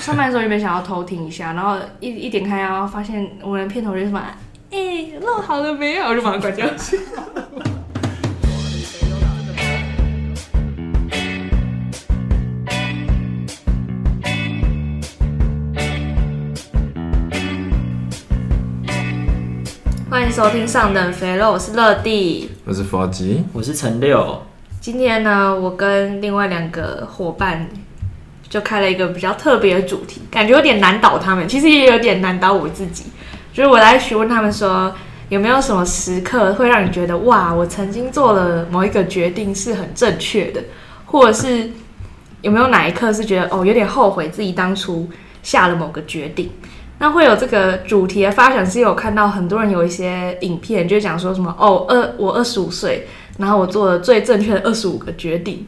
上班的时候原本想要偷听一下，然后一一点开，然后发现我们的片头就是什么，哎、欸，录好了没有？我就把它关掉去。欢迎收听上等肥肉，我是乐蒂，我是佛吉，我是陈六。今天呢，我跟另外两个伙伴就开了一个比较特别的主题，感觉有点难倒他们，其实也有点难倒我自己。就是我来询问他们说，有没有什么时刻会让你觉得哇，我曾经做了某一个决定是很正确的，或者是有没有哪一刻是觉得哦，有点后悔自己当初下了某个决定？那会有这个主题的发想，是有看到很多人有一些影片，就讲说什么哦，二我二十五岁。然后我做了最正确的二十五个决定，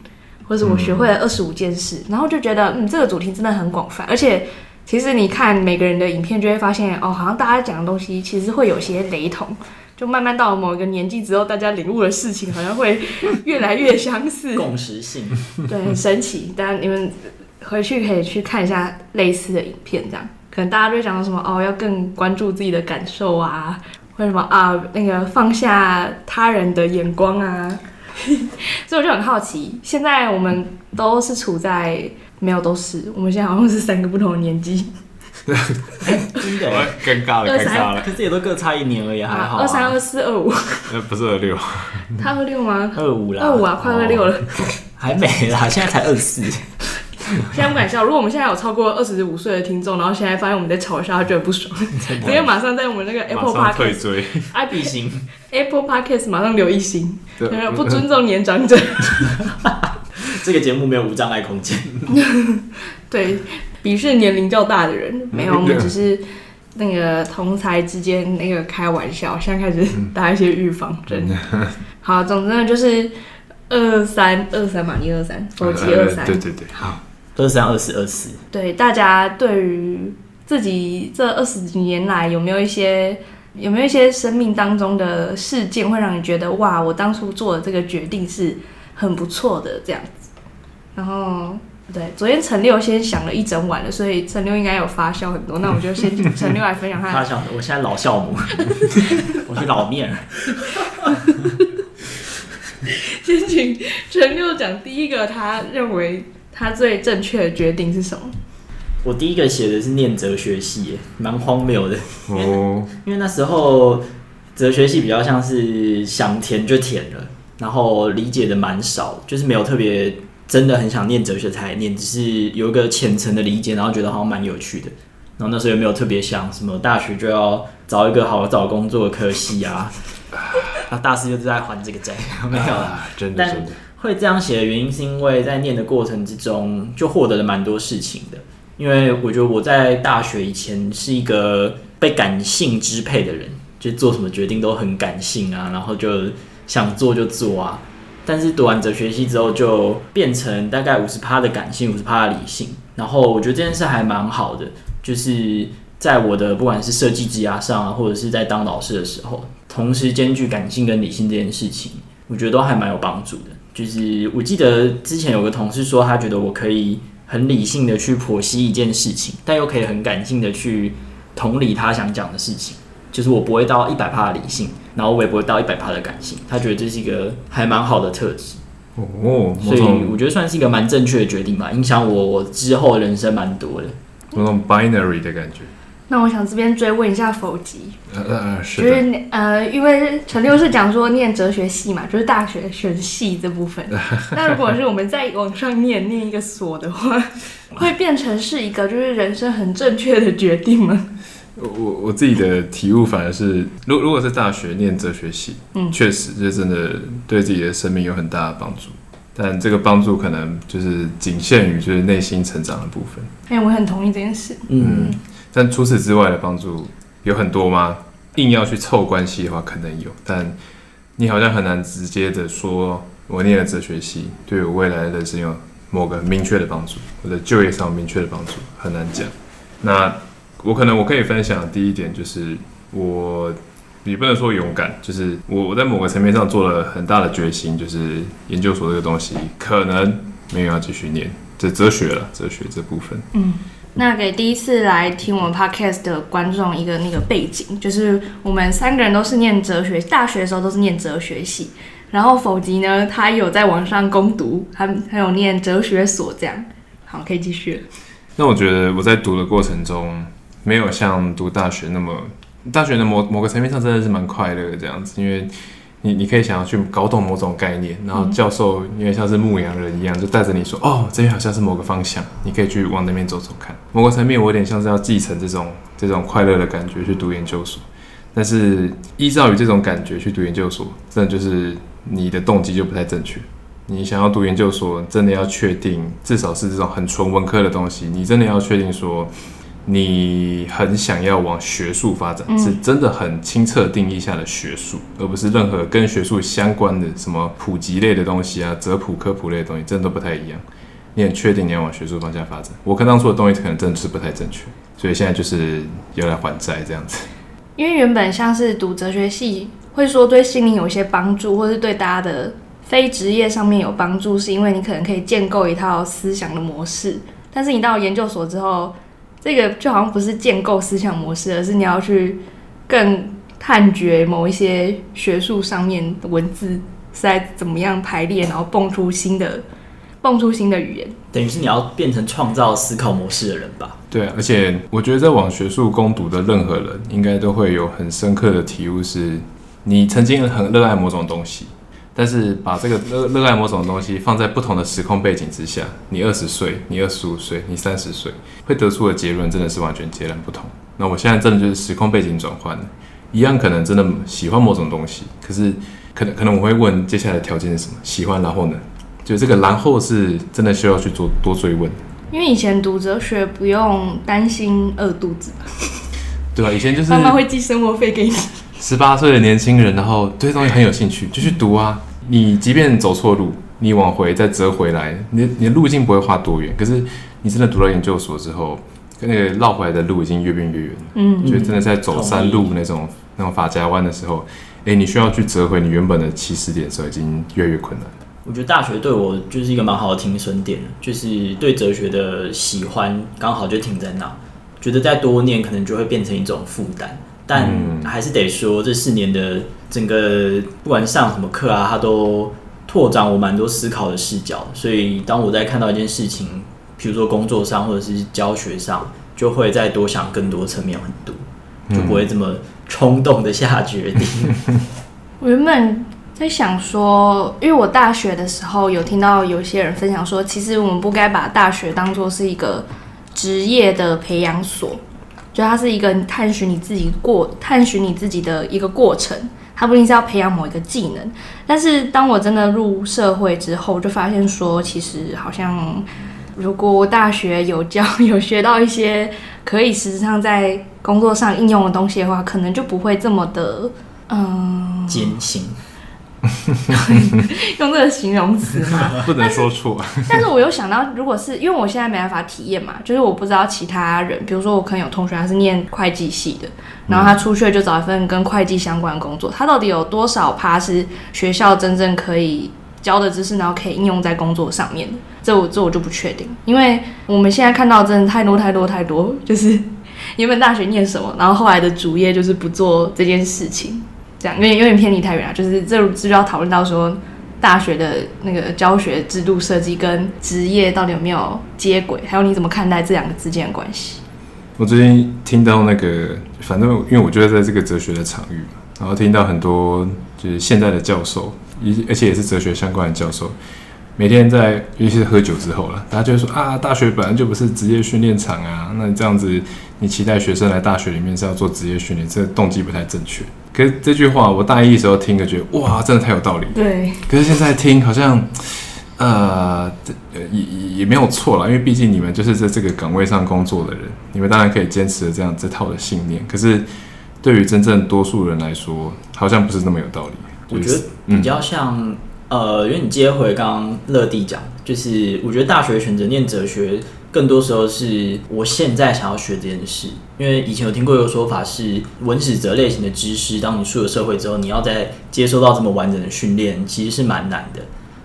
或是我学会了二十五件事，嗯、然后就觉得嗯，这个主题真的很广泛，而且其实你看每个人的影片，就会发现哦，好像大家讲的东西其实会有些雷同，就慢慢到了某一个年纪之后，大家领悟的事情好像会越来越相似，共识性，对，很神奇。当然你们回去可以去看一下类似的影片，这样可能大家就会讲到什么哦，要更关注自己的感受啊。为什么啊？那个放下他人的眼光啊，所以我就很好奇。现在我们都是处在没有都是，我们现在好像是三个不同的年纪。真的尴尬了，尴尬了。可是也都各差一年而已，还好。二三、二四、二五。呃，不是二六。他二六吗？二五啦。二五啊，快二六了。还没啦，现在才二四。现在不敢笑。如果我们现在有超过二十五岁的听众，然后现在发现我们在嘲笑，他觉得不爽，直接马上在我们那个 Apple Podcast 爱比心 Apple Podcast 马上留一星，不尊重年长者。这个节目没有无障碍空间。对，鄙视年龄较大的人，没有，我们只是那个同才之间那个开玩笑。现在开始打一些预防针。好，总之呢就是二三二三嘛，一二三，手机二三，对对对，好。二三、二四、二四。对，大家对于自己这二十几年来有没有一些有没有一些生命当中的事件，会让你觉得哇，我当初做的这个决定是很不错的这样子。然后，对，昨天陈六先想了一整晚了，所以陈六应该有发酵很多。那我就先请陈六来分享他发酵。我现在老酵母，我是老面。先请陈六讲第一个，他认为。他最正确的决定是什么？我第一个写的是念哲学系，蛮荒谬的。哦，因为，因为那时候哲学系比较像是想填就填了，然后理解的蛮少，就是没有特别真的很想念哲学才念，只是有一个浅层的理解，然后觉得好像蛮有趣的。然后那时候也没有特别想什么大学就要找一个好找工作的科系啊，那大四就是在还这个债，没有啦，真的真的。会这样写的原因，是因为在念的过程之中，就获得了蛮多事情的。因为我觉得我在大学以前是一个被感性支配的人，就做什么决定都很感性啊，然后就想做就做啊。但是读完哲学系之后，就变成大概五十趴的感性，五十趴的理性。然后我觉得这件事还蛮好的，就是在我的不管是设计职涯上啊，或者是在当老师的时候，同时兼具感性跟理性这件事情，我觉得都还蛮有帮助的。就是我记得之前有个同事说，他觉得我可以很理性的去剖析一件事情，但又可以很感性的去同理他想讲的事情。就是我不会到一百趴的理性，然后我也不会到一百趴的感性。他觉得这是一个还蛮好的特质哦，所以我觉得算是一个蛮正确的决定吧，影响我我之后人生蛮多的。那种 binary 的感觉。那我想这边追问一下否极，呃呃，是就是呃，因为陈六是讲说念哲学系嘛，就是大学选系这部分。那如果是我们在往上念念一个所的话，会变成是一个就是人生很正确的决定吗？我我自己的体悟反而是，如如果是大学念哲学系，嗯，确实这真的对自己的生命有很大的帮助，但这个帮助可能就是仅限于就是内心成长的部分。哎，我很同意这件事，嗯。但除此之外的帮助有很多吗？硬要去凑关系的话，可能有，但你好像很难直接的说，我念了哲学系，对我未来的人生有某个明确的帮助，或者就业上有明确的帮助，很难讲。那我可能我可以分享第一点就是，我也不能说勇敢，就是我我在某个层面上做了很大的决心，就是研究所这个东西可能没有要继续念，这哲学了，哲学这部分，嗯。那给第一次来听我们 podcast 的观众一个那个背景，就是我们三个人都是念哲学，大学的时候都是念哲学系。然后否极呢，他有在网上攻读，他他有念哲学所这样。好，可以继续。那我觉得我在读的过程中，没有像读大学那么，大学的某某个层面上真的是蛮快乐的这样子，因为。你你可以想要去搞懂某种概念，然后教授因为像是牧羊人一样，就带着你说，哦，这边好像是某个方向，你可以去往那边走走看。某个层面，我有点像是要继承这种这种快乐的感觉去读研究所，但是依照于这种感觉去读研究所，真的就是你的动机就不太正确。你想要读研究所，真的要确定，至少是这种很纯文科的东西，你真的要确定说。你很想要往学术发展，是真的很清澈定义下的学术，而不是任何跟学术相关的什么普及类的东西啊、哲普科普类的东西，真的都不太一样。你很确定你要往学术方向发展？我刚当初的东西可能真的是不太正确，所以现在就是要来还债这样子。因为原本像是读哲学系，会说对心灵有一些帮助，或是对大家的非职业上面有帮助，是因为你可能可以建构一套思想的模式。但是你到研究所之后，这个就好像不是建构思想模式，而是你要去更探掘某一些学术上面的文字是在怎么样排列，然后蹦出新的、蹦出新的语言。等于是你要变成创造思考模式的人吧？对啊，而且我觉得在往学术攻读的任何人，应该都会有很深刻的体悟，是你曾经很热爱某种东西。但是把这个热热爱某种东西放在不同的时空背景之下，你二十岁，你二十五岁，你三十岁，会得出的结论真的是完全截然不同。那我现在真的就是时空背景转换，一样可能真的喜欢某种东西，可是可能可能我会问接下来的条件是什么？喜欢然后呢？就这个然后是真的需要去做多追问。因为以前读哲学不用担心饿肚子，对吧？以前就是妈妈会寄生活费给你。十八岁的年轻人，然后对这东西很有兴趣，就去读啊。你即便走错路，你往回再折回来，你你的路径不会花多远。可是你真的读到研究所之后，跟那个绕回来的路已经越变越远。嗯，就真的在走山路那种那种法家湾的时候，哎，你需要去折回你原本的起始点的时候，已经越来越困难。我觉得大学对我就是一个蛮好的停损点，就是对哲学的喜欢刚好就停在那，觉得再多念可能就会变成一种负担。但还是得说，这四年的整个不管上什么课啊，它都拓展我蛮多思考的视角。所以当我在看到一件事情，比如说工作上或者是教学上，就会再多想更多层面很多，就不会这么冲动的下决定。我原本在想说，因为我大学的时候有听到有些人分享说，其实我们不该把大学当做是一个职业的培养所。就它是一个探寻你自己过探寻你自己的一个过程，他不一定是要培养某一个技能。但是当我真的入社会之后，就发现说，其实好像如果大学有教 有学到一些可以实质上在工作上应用的东西的话，可能就不会这么的嗯艰辛。用这个形容词吗？不能说错。但是我又想到，如果是因为我现在没办法体验嘛，就是我不知道其他人，比如说我可能有同学他是念会计系的，然后他出去就找一份跟会计相关的工作，他到底有多少趴是学校真正可以教的知识，然后可以应用在工作上面的？这我这我就不确定，因为我们现在看到真的太多太多太多，就是原本大学念什么，然后后来的主业就是不做这件事情。这样有点有点偏离太远了，就是这这就要讨论到说大学的那个教学制度设计跟职业到底有没有接轨，还有你怎么看待这两个之间的关系？我最近听到那个，反正因为我就在这个哲学的场域，然后听到很多就是现在的教授，一而且也是哲学相关的教授，每天在尤其是喝酒之后了，大家就会说啊，大学本来就不是职业训练场啊，那这样子你期待学生来大学里面是要做职业训练，这动机不太正确。可是这句话，我大一的时候听，就觉得哇，真的太有道理。对。可是现在听，好像，呃，也也没有错啦，因为毕竟你们就是在这个岗位上工作的人，你们当然可以坚持这样这套的信念。可是，对于真正多数人来说，好像不是那么有道理。我觉得比较像，嗯、呃，因为你接回刚刚乐蒂讲，就是我觉得大学选择念哲学。更多时候是我现在想要学这件事，因为以前有听过一个说法是，文史哲类型的知识，当你出了社会之后，你要再接受到这么完整的训练，其实是蛮难的。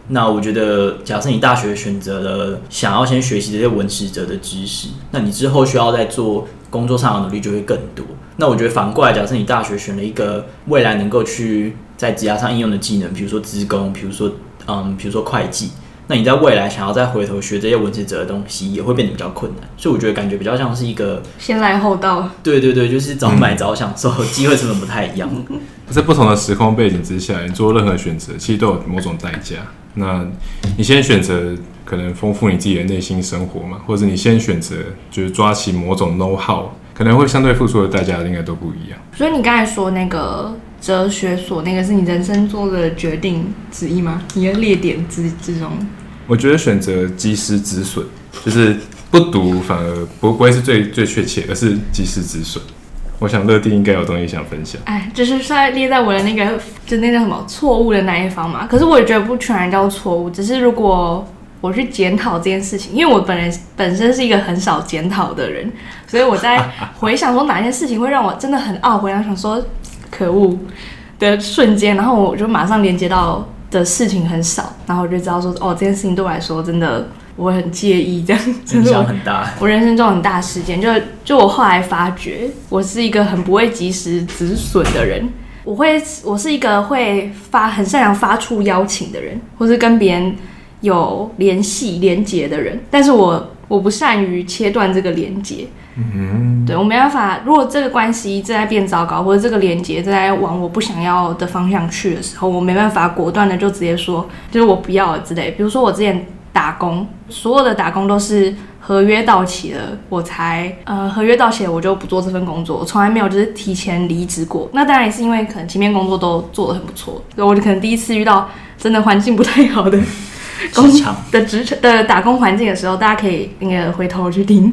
那我觉得，假设你大学选择了想要先学习这些文史哲的知识，那你之后需要在做工作上的努力就会更多。那我觉得反过来，假设你大学选了一个未来能够去在职涯上应用的技能，比如说职工，比如说嗯，比如说会计。那你在未来想要再回头学这些文职哲的东西，也会变得比较困难。所以我觉得感觉比较像是一个先来后到。对对对，就是早买早享受，机会成本不太一样。在不同的时空背景之下，你做任何选择，其实都有某种代价。那你先选择可能丰富你自己的内心生活嘛，或者你先选择就是抓起某种 know how，可能会相对付出的代价应该都不一样。所以你刚才说那个哲学所，那个是你人生做的决定之一吗？你的列点之之中？我觉得选择及时止损，就是不读反而不不会是最最确切，而是及时止损。我想乐蒂应该有东西想分享。哎，就是算列在我的那个，就那叫什么错误的那一方嘛。可是我也觉得不全然叫错误，只是如果我去检讨这件事情，因为我本人本身是一个很少检讨的人，所以我在回想说哪件事情会让我真的很懊悔，然后想说可恶的瞬间，然后我就马上连接到。的事情很少，然后我就知道说，哦，这件事情对我来说真的我很介意，这样影响很大。我人生中很大事件，就就我后来发觉，我是一个很不会及时止损的人。我会，我是一个会发很擅长发出邀请的人，或是跟别人有联系连接的人，但是我我不善于切断这个连接。嗯，对，我没办法。如果这个关系正在变糟糕，或者这个连接正在往我不想要的方向去的时候，我没办法果断的就直接说，就是我不要了之类。比如说我之前打工，所有的打工都是合约到期了，我才呃合约到期了，我就不做这份工作，我从来没有就是提前离职过。那当然也是因为可能前面工作都做得很不错，所以我可能第一次遇到真的环境不太好的工厂的职场的打工环境的时候，大家可以那个回头去听。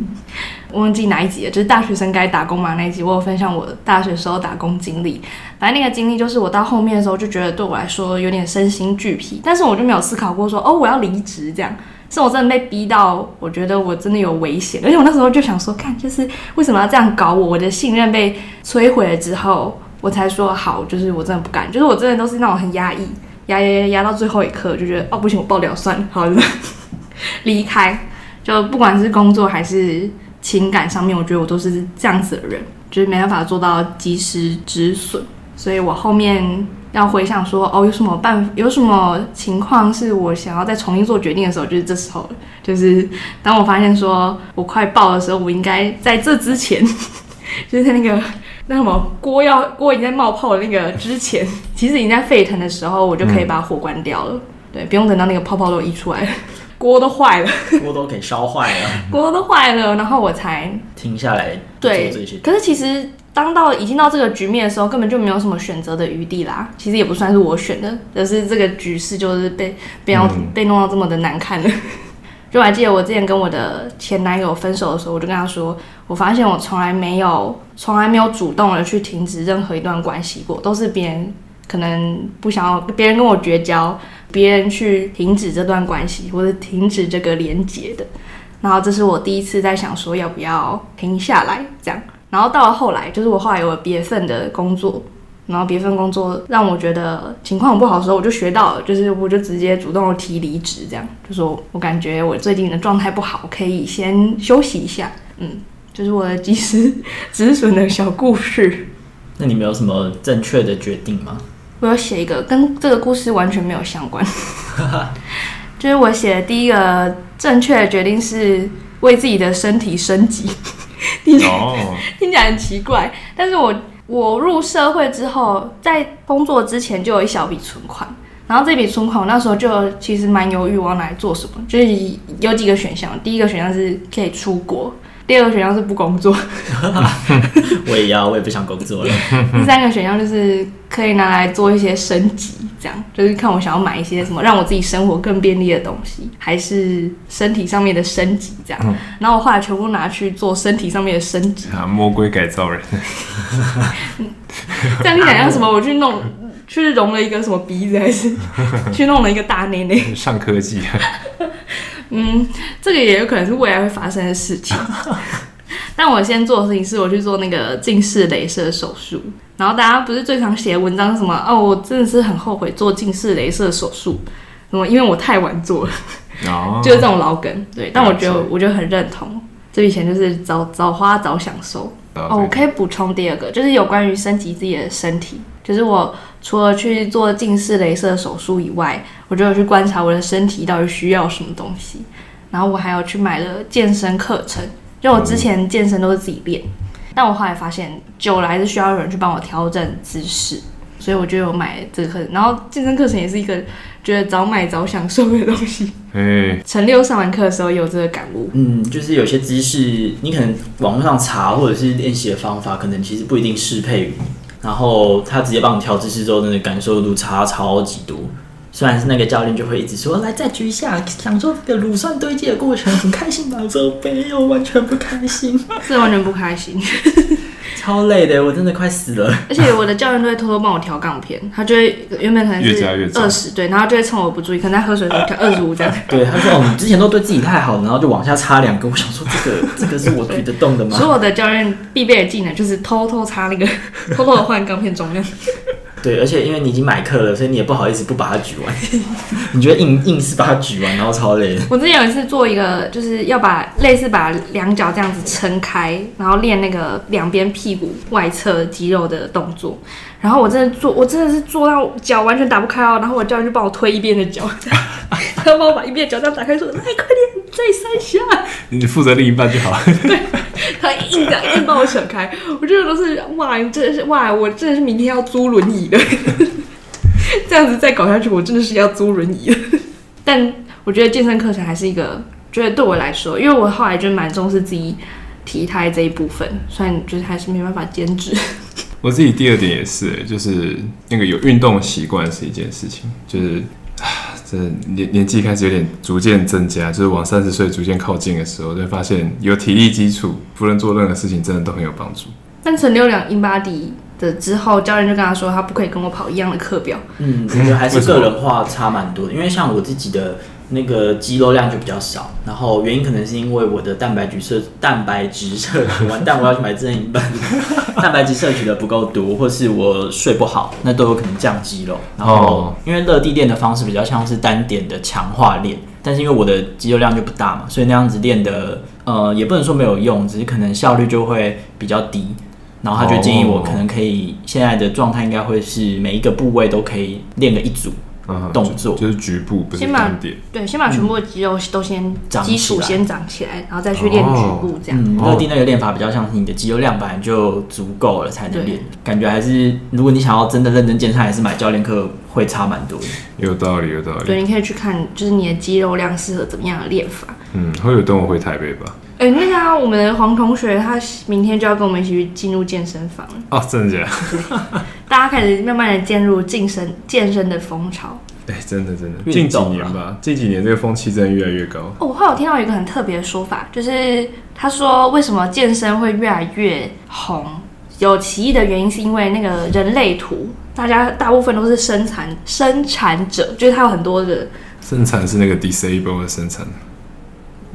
我忘记哪一集了，就是大学生该打工嘛那一集，我有分享我大学时候打工经历。反正那个经历就是我到后面的时候就觉得对我来说有点身心俱疲，但是我就没有思考过说哦我要离职这样，是我真的被逼到我觉得我真的有危险，而且我那时候就想说，看就是为什么要这样搞我？我的信任被摧毁了之后，我才说好，就是我真的不敢，就是我真的都是那种很压抑，压压压压到最后一刻就觉得哦不行，我爆掉算了，好的，离开，就不管是工作还是。情感上面，我觉得我都是这样子的人，就是没办法做到及时止损，所以我后面要回想说，哦，有什么办，有什么情况是我想要再重新做决定的时候，就是这时候，就是当我发现说我快爆的时候，我应该在这之前，就是在那个那什么锅要锅已经在冒泡的那个之前，其实已经在沸腾的时候，我就可以把火关掉了，嗯、对，不用等到那个泡泡都溢出来了。锅都坏了，锅都给烧坏了，锅都坏了，然后我才停下来对做这些。可是其实当到已经到这个局面的时候，根本就没有什么选择的余地啦。其实也不算是我选的，而是这个局势就是被被要被弄到这么的难看了。嗯、就我还记得我之前跟我的前男友分手的时候，我就跟他说，我发现我从来没有从来没有主动的去停止任何一段关系过，都是别人可能不想要别人跟我绝交。别人去停止这段关系，或者停止这个连接的，然后这是我第一次在想说要不要停下来这样。然后到了后来，就是我后来有了别份的工作，然后别份工作让我觉得情况很不好的时候，我就学到了，就是我就直接主动的提离职，这样就说我感觉我最近的状态不好，可以先休息一下。嗯，就是我的及时止损的小故事。那你们有什么正确的决定吗？我有写一个跟这个故事完全没有相关，就是我写的第一个正确的决定是为自己的身体升级，听起来、oh. 听起来很奇怪，但是我我入社会之后，在工作之前就有一小笔存款，然后这笔存款我那时候就其实蛮犹豫我要拿来做什么，就是有几个选项，第一个选项是可以出国。第二个选项是不工作，我也要，我也不想工作了。第三个选项就是可以拿来做一些升级，这样就是看我想要买一些什么让我自己生活更便利的东西，还是身体上面的升级这样。嗯、然后我后来全部拿去做身体上面的升级。啊，魔鬼改造人。这样你想要什么？我去弄，去融了一个什么鼻子，还是去弄了一个大内内？上科技。嗯，这个也有可能是未来会发生的事情。但我先做的事情是，我去做那个近视雷射手术。然后大家不是最常写的文章什么？哦，我真的是很后悔做近视雷射手术。什么因为我太晚做了，哦，就是这种老梗。对，但我觉得我就很认同，这笔钱就是早早花早享受。哦，我可以补充第二个，就是有关于升级自己的身体。就是我除了去做近视雷射手术以外，我就有去观察我的身体到底需要什么东西。然后我还有去买了健身课程，就我之前健身都是自己练，但我后来发现久了还是需要有人去帮我调整姿势，所以我就有买这个课程。然后健身课程也是一个觉得早买早享受的东西。哎，陈六上完课的时候有这个感悟，嗯，就是有些姿势你可能网络上查或者是练习的方法，可能其实不一定适配于你。然后他直接帮你调姿势之后，真的感受度差超级多。虽然是那个教练就会一直说，来再举一下，享受这个乳酸堆积的过程，很开心吧？我说没有，完全不开心，是完全不开心。超累的，我真的快死了。而且我的教练都会偷偷帮我调杠片，他就会原本可能是二十，对，然后就会趁我不注意，可能在喝水的时候调二十五这样。对，他说哦，你之前都对自己太好了，然后就往下插两个。我想说，这个 这个是我举得动的吗？所有的教练必备的技能就是偷偷插那个，偷偷的换钢片重量。对，而且因为你已经买课了，所以你也不好意思不把它举完。你觉得硬硬是把它举完，然后超累。我之前有一次做一个，就是要把类似把两脚这样子撑开，然后练那个两边屁股外侧肌肉的动作。然后我真的做，我真的是做到脚完全打不开哦。然后我教练就帮我推一边的脚，他帮我把一边的脚这样打开，说：“来，快点，再三下。”你负责另一半就好。对，他硬的 硬帮我扯开。我觉得都是哇，你真的是哇，我真的是明天要租轮椅的。这样子再搞下去，我真的是要租轮椅了。但我觉得健身课程还是一个，觉得对我来说，因为我后来就蛮重视自己体态这一部分，虽然就是还是没办法减脂。我自己第二点也是，就是那个有运动习惯是一件事情，就是啊，这年年纪开始有点逐渐增加，就是往三十岁逐渐靠近的时候，就会发现有体力基础，不论做任何事情，真的都很有帮助。但陈六两 InBody 的之后，教练就跟他说，他不可以跟我跑一样的课表。嗯，我觉得还是个人化差蛮多的，因为像我自己的那个肌肉量就比较少，然后原因可能是因为我的蛋白质摄蛋白质摄取完蛋，我要去买正音班，蛋白质摄取的不够多，或是我睡不好，那都有可能降肌肉。然后因为乐地练的方式比较像是单点的强化练，但是因为我的肌肉量就不大嘛，所以那样子练的呃也不能说没有用，只是可能效率就会比较低。然后他就建议我，可能可以现在的状态应该会是每一个部位都可以练个一组动作，嗯、就，就是局部，不是单点。对，先把全部的肌肉都先基础先长起来，然后再去练局部这样。嗯，乐地那个练法比较像是你的肌肉量本来就足够了才能练，感觉还是如果你想要真的认真健身，还是买教练课会差蛮多的。有道理，有道理。对，你可以去看，就是你的肌肉量适合怎么样的练法。嗯，会有等我回台北吧。哎、欸，那个啊，我们的黄同学他明天就要跟我们一起去进入健身房哦，真的假的？大家开始慢慢的进入健身健身的风潮。哎、欸，真的真的，近几年吧，近几年这个风气真的越来越高。哦，我后来有听到一个很特别的说法，就是他说为什么健身会越来越红？有其一的原因是因为那个人类图，大家大部分都是生产生产者，就是他有很多的生产是那个 disable 的生产。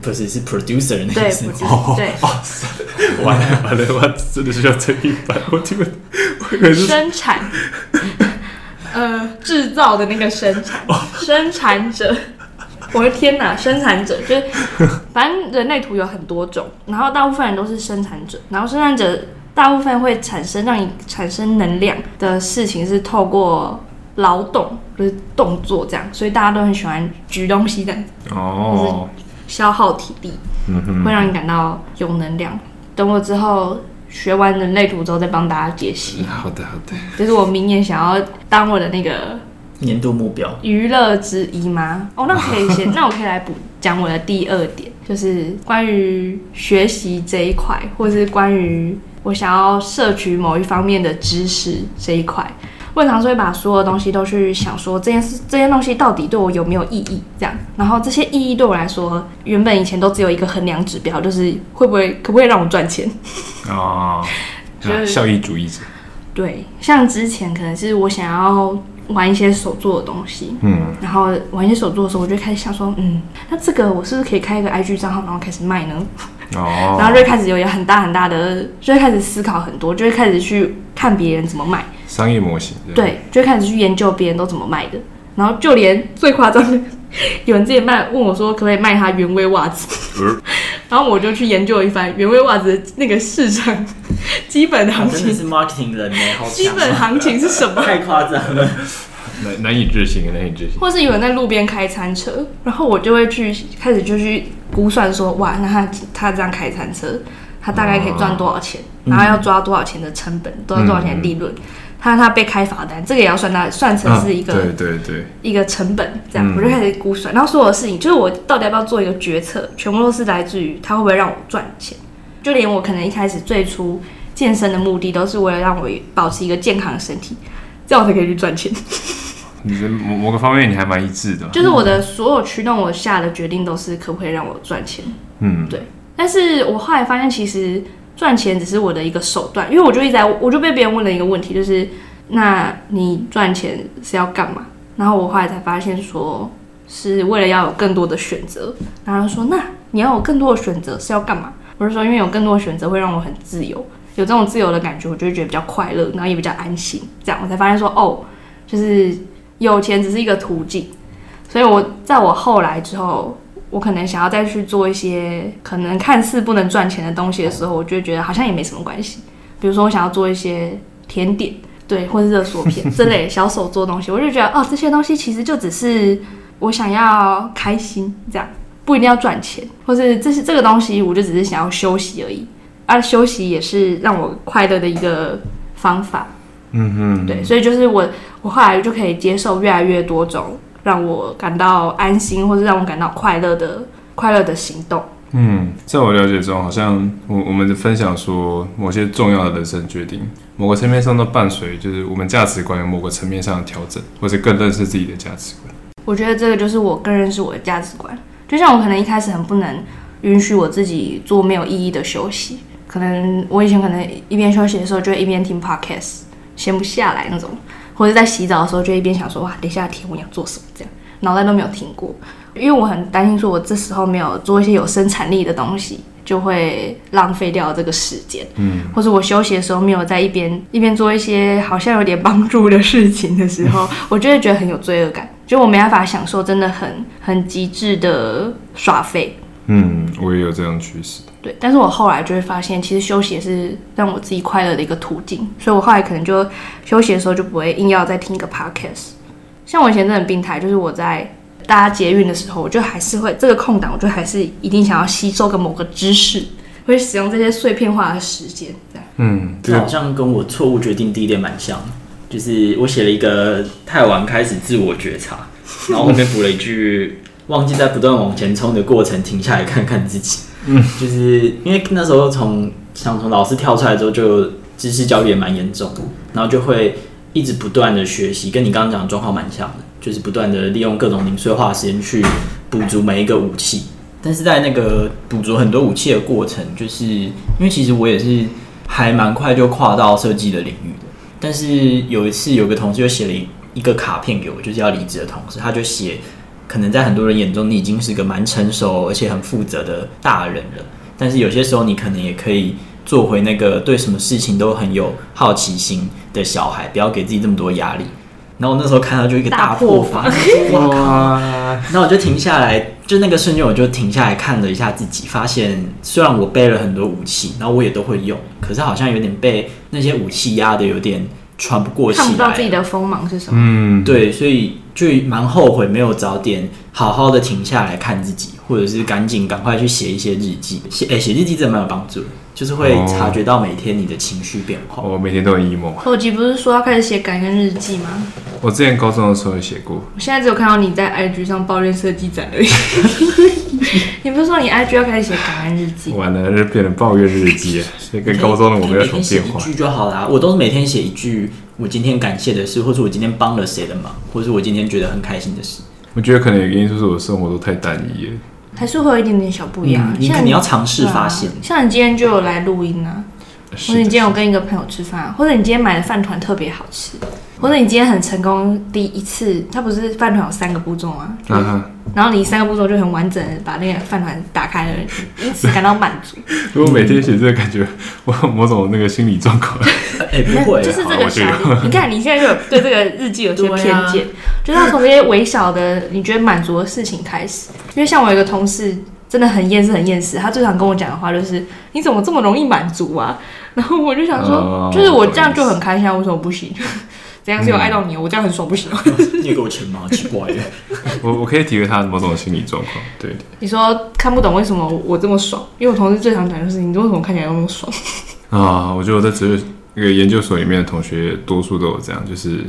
不是，是 producer 那个意哦，对，完了完了，我真的是要这一版，我听闻生产，呃，制造的那个生产，生产者，我的天哪，生产者就是，反正人类图有很多种，然后大部分人都是生产者，然后生产者大部分会产生让你产生能量的事情是透过劳动，就是动作这样，所以大家都很喜欢举东西的哦。消耗体力，嗯哼，会让你感到有能量。等我之后学完人类图之后，再帮大家解析。好的，好的。这是我明年想要当我的那个年度目标娱乐之一吗？哦，那我可以先，那我可以来补讲我的第二点，就是关于学习这一块，或是关于我想要摄取某一方面的知识这一块。我常常会把所有的东西都去想，说这件事、这件东西到底对我有没有意义？这样，然后这些意义对我来说，原本以前都只有一个衡量指标，就是会不会、可不可以让我赚钱？哦，就是、效益主义者。对，像之前可能是我想要玩一些手作的东西，嗯，然后玩一些手作的时候，我就开始想说，嗯，那这个我是不是可以开一个 IG 账号，然后开始卖呢？哦，然后就开始有很大很大的，就会开始思考很多，就会开始去看别人怎么卖。商业模型，对，就开始去研究别人都怎么卖的，然后就连最夸张的，有人之前卖问我说可不可以卖他原味袜子，然后我就去研究一番原味袜子的那个市场基本行情，真的是 marketing 人基本行情是什么？太夸张了。难难以置信，难以置信。或是有人在路边开餐车，然后我就会去开始就去估算说，哇，那他他这样开餐车，他大概可以赚多少钱？然后要抓多少钱的成本，多少多少钱的利润？他他被开罚单，这个也要算到算成是一个对对对一个成本，这样我就开始估算。然后所有的事情，就是我到底要不要做一个决策，全部都是来自于他会不会让我赚钱。就连我可能一开始最初健身的目的，都是为了让我保持一个健康的身体，这样我才可以去赚钱。你的某某个方面你还蛮一致的，就是我的所有驱动我下的决定都是可不可以让我赚钱，嗯，对。但是我后来发现，其实赚钱只是我的一个手段，因为我就一直在，我就被别人问了一个问题，就是那你赚钱是要干嘛？然后我后来才发现，说是为了要有更多的选择。然后说，那你要有更多的选择是要干嘛？我是说，因为有更多的选择会让我很自由，有这种自由的感觉，我就会觉得比较快乐，然后也比较安心。这样我才发现说，哦，就是。有钱只是一个途径，所以我在我后来之后，我可能想要再去做一些可能看似不能赚钱的东西的时候，我就觉得好像也没什么关系。比如说，我想要做一些甜点，对，或是热缩片这类小手做东西，我就觉得哦，这些东西其实就只是我想要开心，这样不一定要赚钱，或是这是这个东西，我就只是想要休息而已，而休息也是让我快乐的一个方法。嗯哼，对，所以就是我，我后来就可以接受越来越多种让我感到安心，或者让我感到快乐的快乐的行动。嗯，在我了解中，好像我我们的分享说，某些重要的人生决定，某个层面上都伴随就是我们价值观有某个层面上的调整，或者更认识自己的价值观。我觉得这个就是我更认识我的价值观。就像我可能一开始很不能允许我自己做没有意义的休息，可能我以前可能一边休息的时候就会一边听 podcast。闲不下来那种，或者在洗澡的时候就一边想说哇，等一下天我要做什么这样，脑袋都没有停过，因为我很担心说我这时候没有做一些有生产力的东西，就会浪费掉这个时间，嗯，或者我休息的时候没有在一边一边做一些好像有点帮助的事情的时候，我就会觉得很有罪恶感，就我没办法享受真的很很极致的耍废。嗯，我也有这样趋势。对，但是我后来就会发现，其实休息也是让我自己快乐的一个途径。所以我后来可能就休息的时候就不会硬要再听一个 podcast。像我以前真的很病态，就是我在搭捷运的时候，我就还是会这个空档，我就还是一定想要吸收个某个知识，会使用这些碎片化的时间。这样，嗯，这好像跟我错误决定第一点蛮像，就是我写了一个太晚开始自我觉察，然后后面补了一句。忘记在不断往前冲的过程停下来看看自己，嗯，就是因为那时候从想从老师跳出来之后，就知识焦虑也蛮严重，然后就会一直不断的学习，跟你刚刚讲的状况蛮像的，就是不断的利用各种零碎化的时间去补足每一个武器。但是在那个补足很多武器的过程，就是因为其实我也是还蛮快就跨到设计的领域的，但是有一次有个同事就写了一个卡片给我，就是要离职的同事，他就写。可能在很多人眼中，你已经是个蛮成熟而且很负责的大人了。但是有些时候，你可能也可以做回那个对什么事情都很有好奇心的小孩，不要给自己这么多压力。然后我那时候看到就一个大破防，哇！然后我就停下来，就那个瞬间，我就停下来看了一下自己，发现虽然我背了很多武器，然后我也都会用，可是好像有点被那些武器压的有点喘不过气来，看不到自己的锋芒是什么。嗯，对，所以。就蛮后悔没有早点好好的停下来看自己，或者是赶紧赶快去写一些日记。写诶，写日记真的蛮有帮助的，就是会察觉到每天你的情绪变化。我每天都很 emo。后期不是说要开始写感恩日记吗？我之前高中的时候有写过。我现在只有看到你在 IG 上抱怨设计展而已。你不是说你 IG 要开始写感恩日记？完了，就变成抱怨日记了。所以跟高中的我没有什么变化。一句就好啦，我都是每天写一句。我今天感谢的事，或是我今天帮了谁的忙，或是我今天觉得很开心的事。我觉得可能原因就是我的生活都太单一了，还是会有一点点小不一样。嗯、你肯定要尝试发现、啊。像你今天就有来录音啊？或者你今天有跟一个朋友吃饭，或者你今天买的饭团特别好吃，或者你今天很成功，第一次，它不是饭团有三个步骤吗？嗯哼。然后你三个步骤就很完整的把那个饭团打开了，因此感到满足。如果每天写这个，感觉 我有某种那个心理状况。哎、欸，不会，就是这个小点。你看你现在就有对这个日记有些偏见，啊、就是要从这些微小的你觉得满足的事情开始。因为像我有一个同事。真的很厌世，很厌世。他最常跟我讲的话就是：“你怎么这么容易满足啊？” 然后我就想说，哦、就是我这样就很开心，为什么不行？怎样是有爱到你？嗯、我这样很爽，不行吗？你也给我钱吗？奇怪的。我我可以体会他某种心理状况。对，对，你说看不懂为什么我这么爽？因为我同事最常讲就是：“你为什么看起来那么爽？”啊，我觉得我在哲学那个研究所里面的同学，多数都有这样，就是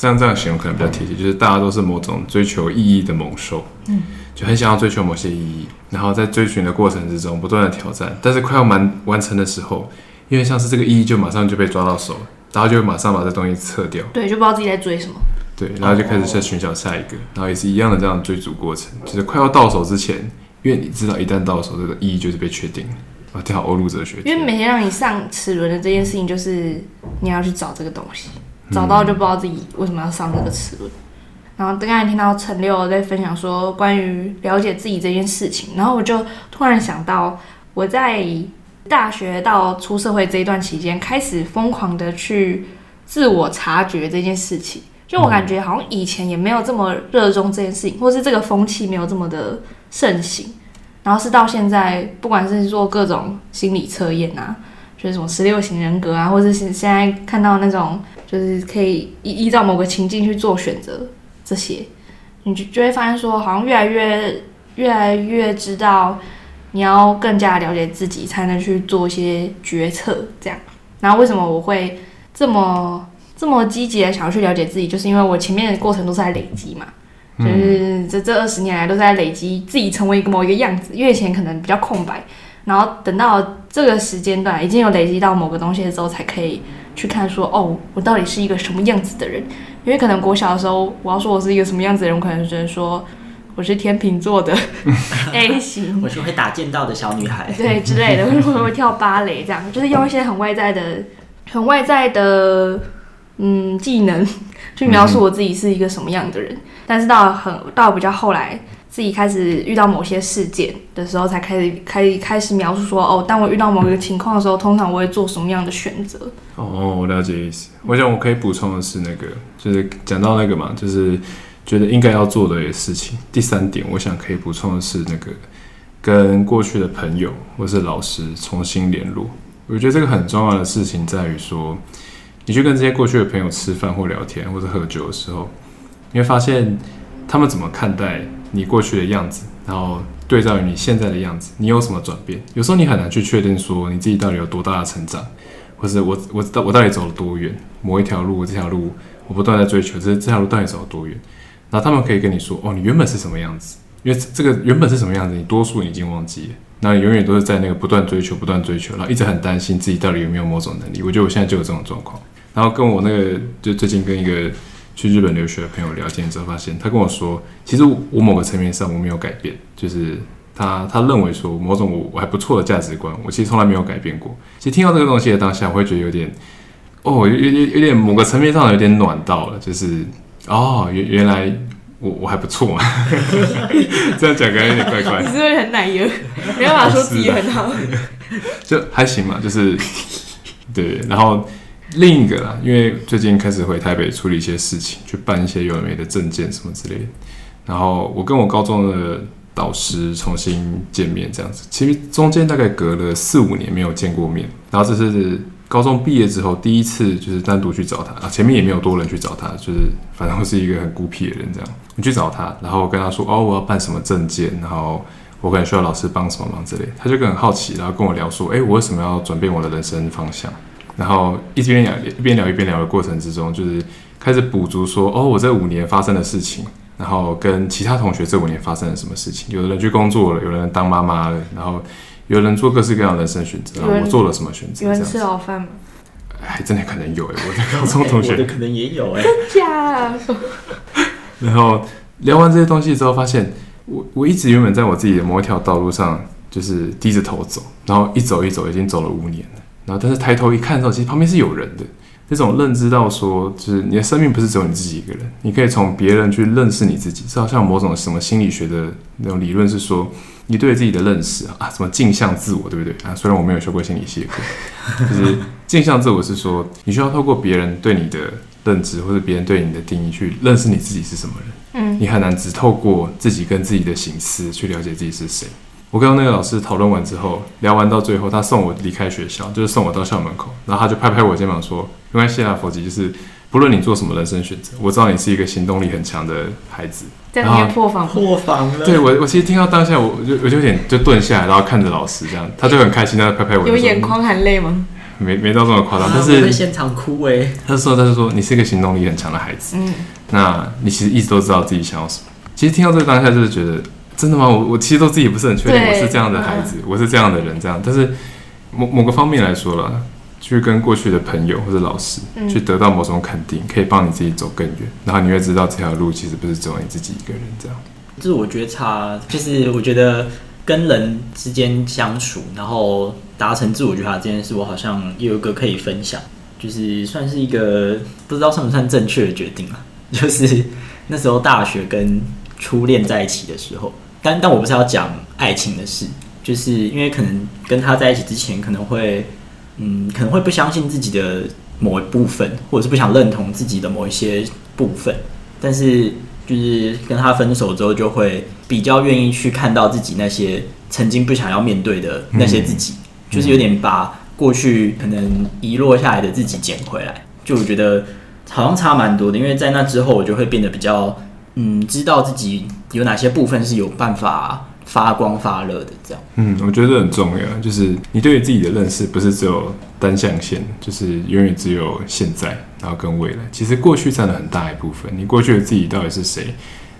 这样这样形容可能比较贴切，就是大家都是某种追求意义的猛兽。嗯。就很想要追求某些意义，然后在追寻的过程之中不断的挑战，但是快要完完成的时候，因为像是这个意义就马上就被抓到手，然后就马上把这东西撤掉，对，就不知道自己在追什么，对，然后就开始在寻找下一个，然后也是一样的这样追逐过程，就是快要到手之前，因为你知道一旦到手，这个意义就是被确定了。啊，挺好，欧陆哲学，因为每天让你上齿轮的这件事情，就是你要去找这个东西，找到就不知道自己为什么要上这个齿轮。然后刚才听到陈六在分享说关于了解自己这件事情，然后我就突然想到，我在大学到出社会这一段期间，开始疯狂的去自我察觉这件事情。就我感觉好像以前也没有这么热衷这件事情，或是这个风气没有这么的盛行。然后是到现在，不管是做各种心理测验啊，就是什么十六型人格啊，或者是现在看到那种，就是可以依依照某个情境去做选择。这些，你就就会发现说，好像越来越越来越知道，你要更加了解自己，才能去做一些决策。这样，然后为什么我会这么这么积极的想要去了解自己，就是因为我前面的过程都是在累积嘛，就是这这二十年来都是在累积自己成为一个某一个样子。因为以前可能比较空白，然后等到这个时间段已经有累积到某个东西的时候，才可以去看说，哦，我到底是一个什么样子的人。因为可能国小的时候，我要说我是一个什么样子的人，我可能只能说我是天秤座的 A 型，我是会打剑道的小女孩，对之类的，或者会跳芭蕾这样，就是用一些很外在的、很外在的嗯技能去描述我自己是一个什么样的人。但是到很到比较后来。自己开始遇到某些事件的时候，才开始开始开始描述说，哦，当我遇到某一个情况的时候，通常我会做什么样的选择？哦，我了解意思。我想我可以补充的是，那个就是讲到那个嘛，就是觉得应该要做的事情。第三点，我想可以补充的是，那个跟过去的朋友或是老师重新联络。我觉得这个很重要的事情在于说，你去跟这些过去的朋友吃饭或聊天或者喝酒的时候，你会发现他们怎么看待。你过去的样子，然后对照于你现在的样子，你有什么转变？有时候你很难去确定说你自己到底有多大的成长，或是我我到我到底走了多远？某一条路，这条路我不断在追求，这这条路到底走了多远？然后他们可以跟你说，哦，你原本是什么样子？因为这个原本是什么样子，你多数已经忘记了。那永远都是在那个不断追求、不断追求，然后一直很担心自己到底有没有某种能力。我觉得我现在就有这种状况。然后跟我那个就最近跟一个。去日本留学的朋友聊天之后，发现他跟我说，其实我某个层面上我没有改变，就是他他认为说某种我我还不错的价值观，我其实从来没有改变过。其实听到这个东西的当下，我会觉得有点，哦，有有有点某个层面上有点暖到了，就是哦，原原来我我还不错嘛，这样讲感觉有点怪怪。你是不是很奶油？没办法说自己很好，就还行嘛，就是 对，然后。另一个啦，因为最近开始回台北处理一些事情，去办一些有的没的证件什么之类的。然后我跟我高中的导师重新见面，这样子，其实中间大概隔了四五年没有见过面。然后这是高中毕业之后第一次，就是单独去找他啊，前面也没有多人去找他，就是反正我是一个很孤僻的人这样。我去找他，然后跟他说哦，我要办什么证件，然后我可能需要老师帮什么忙之类。他就很好奇，然后跟我聊说，哎，我为什么要转变我的人生方向？然后一边聊一边聊一边聊的过程之中，就是开始补足说，哦，我这五年发生的事情，然后跟其他同学这五年发生了什么事情。有的人去工作了，有的人当妈妈了，然后有人做各式各样的人生选择。然后我做了什么选择？有人吃牢饭吗？哎，真的可能有哎，我 的高中同学可能也有哎，真假？然后聊完这些东西之后，发现我我一直原本在我自己的某一条道路上，就是低着头走，然后一走一走，已经走了五年了。然后但是抬头一看的时候，其实旁边是有人的。这种认知到说，就是你的生命不是只有你自己一个人，你可以从别人去认识你自己。是好像某种什么心理学的那种理论是说，你对自己的认识啊，什么镜像自我，对不对啊？虽然我没有修过心理系课，就是镜像自我是说，你需要透过别人对你的认知或者别人对你的定义去认识你自己是什么人。嗯，你很难只透过自己跟自己的形思去了解自己是谁。我跟那个老师讨论完之后，聊完到最后，他送我离开学校，就是送我到校门口，然后他就拍拍我肩膀说：“没关系啦，佛吉，就是不论你做什么人生选择，我知道你是一个行动力很强的孩子。”在里面破防破防了。对我，我其实听到当下，我就我就有点就顿下来，然后看着老师这样，他就很开心，他拍拍我。有眼眶含泪吗？没没到这么夸张，啊、但是在现场哭哎。他说他就说你是一个行动力很强的孩子，嗯，那你其实一直都知道自己想要什么。其实听到这个当下，就是觉得。真的吗？我我其实都自己不是很确定，我是这样的孩子，我是这样的人，这样。但是某某个方面来说了，去跟过去的朋友或者老师去得到某种肯定，可以帮你自己走更远。然后你会知道这条路其实不是只有你自己一个人这样。自我觉察，就是我觉得跟人之间相处，然后达成自我觉察这件事，我好像也有一个可以分享，就是算是一个不知道算不算正确的决定啊。就是那时候大学跟初恋在一起的时候。但但我不是要讲爱情的事，就是因为可能跟他在一起之前，可能会，嗯，可能会不相信自己的某一部分，或者是不想认同自己的某一些部分。但是就是跟他分手之后，就会比较愿意去看到自己那些曾经不想要面对的那些自己，嗯、就是有点把过去可能遗落下来的自己捡回来。就我觉得好像差蛮多的，因为在那之后，我就会变得比较。嗯，知道自己有哪些部分是有办法发光发热的，这样。嗯，我觉得这很重要，就是你对于自己的认识不是只有单向线，就是永远只有现在，然后跟未来。其实过去占了很大一部分。你过去的自己到底是谁？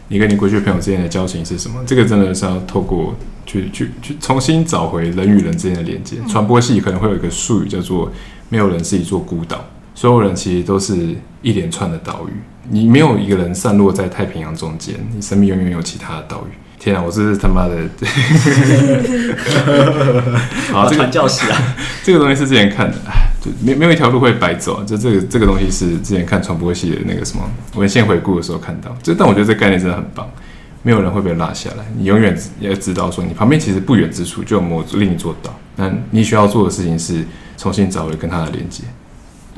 你跟你过去朋友之间的交情是什么？这个真的是要透过去去去重新找回人与人之间的连接。传播系可能会有一个术语叫做“没有人是一座孤岛”，所有人其实都是一连串的岛屿。你没有一个人散落在太平洋中间，你身边永远有其他的岛屿。天啊，我这是他妈的！好，这个传教士啊，这个东西是之前看的，就没没有一条路会白走。就这个这个东西是之前看传播系的那个什么文献回顾的时候看到。就但我觉得这概念真的很棒，没有人会被落下来。你永远要知道说，你旁边其实不远之处就有某另一座岛。那你需要做的事情是重新找回跟它的连接。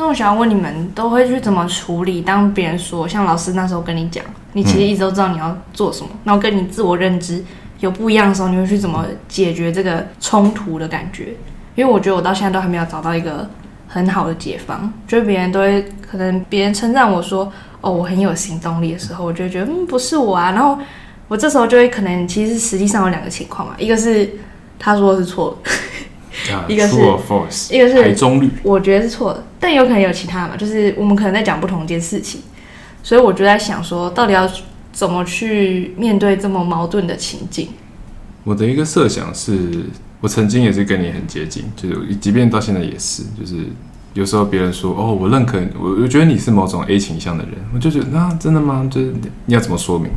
那我想要问你们，都会去怎么处理？当别人说，像老师那时候跟你讲，你其实一直都知道你要做什么，嗯、然后跟你自我认知有不一样的时候，你会去怎么解决这个冲突的感觉？因为我觉得我到现在都还没有找到一个很好的解方。就是别人都会可能别人称赞我说，哦，我很有行动力的时候，我就会觉得嗯，不是我啊。然后我这时候就会可能其实实际上有两个情况嘛，一个是他说的是错的。一个是一个是中绿，我觉得是错的，但有可能有其他嘛，就是我们可能在讲不同一件事情，所以我就在想说，到底要怎么去面对这么矛盾的情境？我的一个设想是，我曾经也是跟你很接近，就是即便到现在也是，就是有时候别人说哦，我认可我，我觉得你是某种 A 倾向的人，我就觉得那、啊、真的吗？就是你要怎么说明？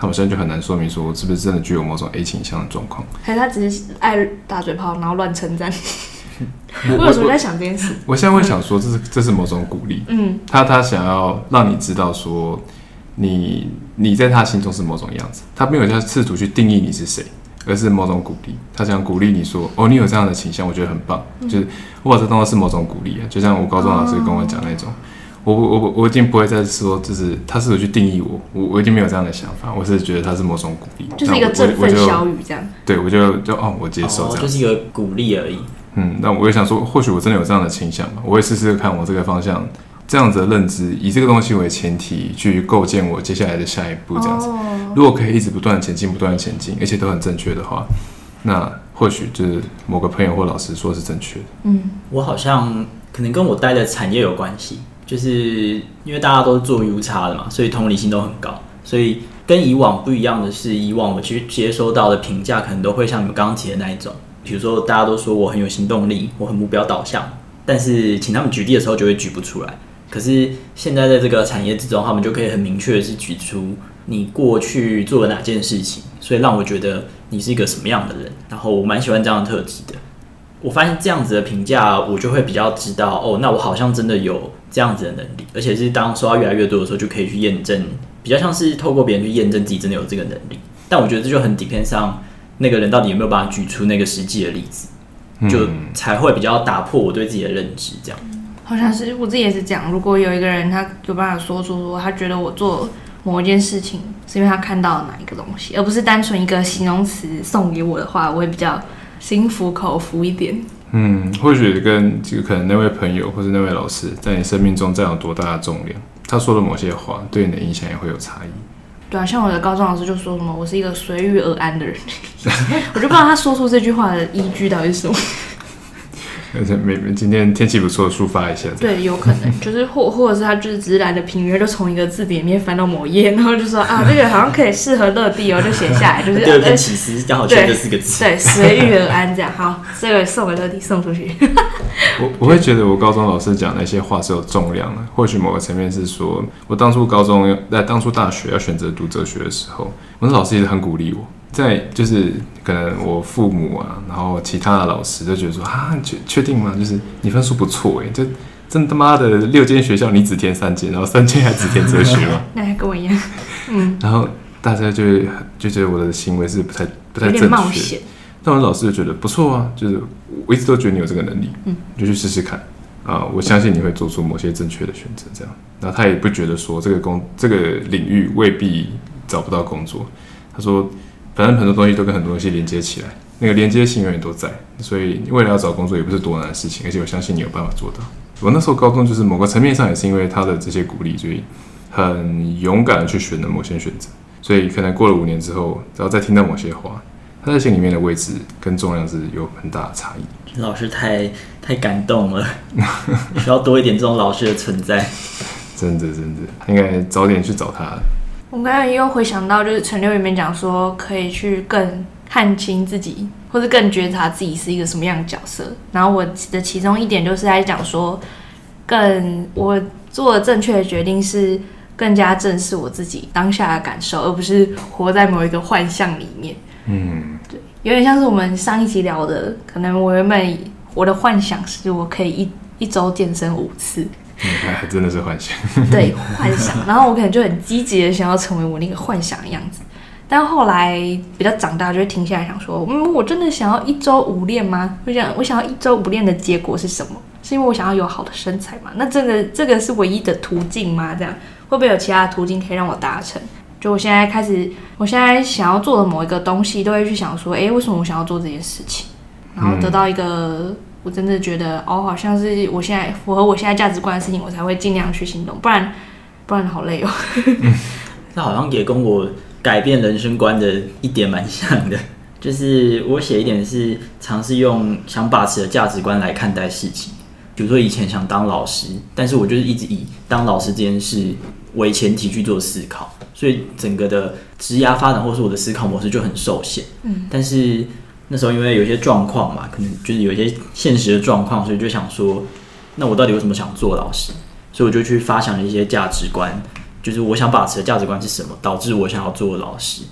他们现在就很难说明说我是不是真的具有某种 A 倾向的状况，还是他只是爱打嘴炮，然后乱称赞？我有时候在想这件事。我现在会想说，这是这是某种鼓励。嗯，他他想要让你知道说你，你你在他心中是某种样子。他没有在试图去定义你是谁，而是某种鼓励。他想鼓励你说，哦，你有这样的倾向，我觉得很棒。嗯、就是我把这当作是某种鼓励啊，就像我高中老师跟我讲那种。哦我我我已经不会再说，就是他是否去定义我，我我已经没有这样的想法，我是觉得他是某种鼓励，就是一个振奋小语这样。对，我就就哦，我接受这样，哦，就是一个鼓励而已。嗯，那我也想说，或许我真的有这样的倾向吧，我会试试看，我这个方向这样子的认知，以这个东西为前提去构建我接下来的下一步这样子。哦，如果可以一直不断前进，不断前进，而且都很正确的话，那或许就是某个朋友或老师说是正确的。嗯，我好像可能跟我待的产业有关系。就是因为大家都是做 UX 的嘛，所以同理心都很高。所以跟以往不一样的是，以往我其实接收到的评价可能都会像你们刚刚提的那一种，比如说大家都说我很有行动力，我很目标导向，但是请他们举例的时候就会举不出来。可是现在在这个产业之中，他们就可以很明确的是举出你过去做了哪件事情，所以让我觉得你是一个什么样的人。然后我蛮喜欢这样的特质的。我发现这样子的评价，我就会比较知道哦，那我好像真的有这样子的能力，而且是当收到越来越多的时候，就可以去验证，比较像是透过别人去验证自己真的有这个能力。但我觉得这就很 depend 上那个人到底有没有办法举出那个实际的例子，就才会比较打破我对自己的认知。这样，好像是我自己也是这样。如果有一个人他有办法说出说他觉得我做某一件事情是因为他看到了哪一个东西，而不是单纯一个形容词送给我的话，我会比较心服口服一点。嗯，或许跟这个可能那位朋友或是那位老师在你生命中占有多大的重量，他说的某些话对你的影响也会有差异。对啊，像我的高中老师就说什么我是一个随遇而安的人，我就不知道他说出这句话的依据到底是什么。而且每今天天气不错，抒发一下。对，有可能就是或或者是他就是只是懒得平约，就从一个字典里面翻到某页，然后就说啊，这个好像可以适合乐蒂哦，就写下来，就是。第二篇启示刚好缺这四个字。对，随遇而安这样。好，这个送给乐蒂，送出去。我我会觉得我高中老师讲那些话是有重量的，或许某个层面是说，我当初高中在当初大学要选择读哲学的时候，我的老师一直很鼓励我。在就是可能我父母啊，然后其他的老师都觉得说啊，确确定吗？就是你分数不错哎，这真他妈的六间学校你只填三间，然后三间还只填哲学吗？那还跟我一样，嗯。然后大家就就觉得我的行为是不太不太正确，但我老师就觉得不错啊，就是我一直都觉得你有这个能力，嗯，就去试试看啊，我相信你会做出某些正确的选择，这样。然后他也不觉得说这个工这个领域未必找不到工作，他说。反正很多东西都跟很多东西连接起来，那个连接性永远都在，所以未来要找工作也不是多难的事情，而且我相信你有办法做到。我那时候高中就是某个层面上也是因为他的这些鼓励，所以很勇敢的去选了某些选择，所以可能过了五年之后，然后再听到某些话，他在心里面的位置跟重量是有很大的差异。老师太太感动了，需要多一点这种老师的存在。真的真的，应该早点去找他。我刚才又回想到，就是陈六里面讲说，可以去更看清自己，或者更觉察自己是一个什么样的角色。然后我的其中一点就是在讲说，更我做的正确的决定是更加正视我自己当下的感受，而不是活在某一个幻象里面。嗯，对，有点像是我们上一集聊的，可能我原本我的幻想是我可以一一周健身五次。嗯，还真的是幻想。对，幻想。然后我可能就很积极的想要成为我那个幻想的样子，但后来比较长大，就会停下来想说，嗯，我真的想要一周五练吗？我想，我想要一周五练的结果是什么？是因为我想要有好的身材吗？那这个这个是唯一的途径吗？这样会不会有其他的途径可以让我达成？就我现在开始，我现在想要做的某一个东西，都会去想说，哎，为什么我想要做这件事情？然后得到一个。嗯我真的觉得哦，好像是我现在符合我现在价值观的事情，我才会尽量去行动，不然不然好累哦。那好像也跟我改变人生观的一点蛮像的，就是我写一点是尝试用想把持的价值观来看待事情。比如说以前想当老师，但是我就是一直以当老师这件事为前提去做思考，所以整个的职涯发展或是我的思考模式就很受限。嗯，但是。那时候因为有些状况嘛，可能就是有一些现实的状况，所以就想说，那我到底为什么想做老师？所以我就去发想了一些价值观，就是我想把持的价值观是什么，导致我想要做老师。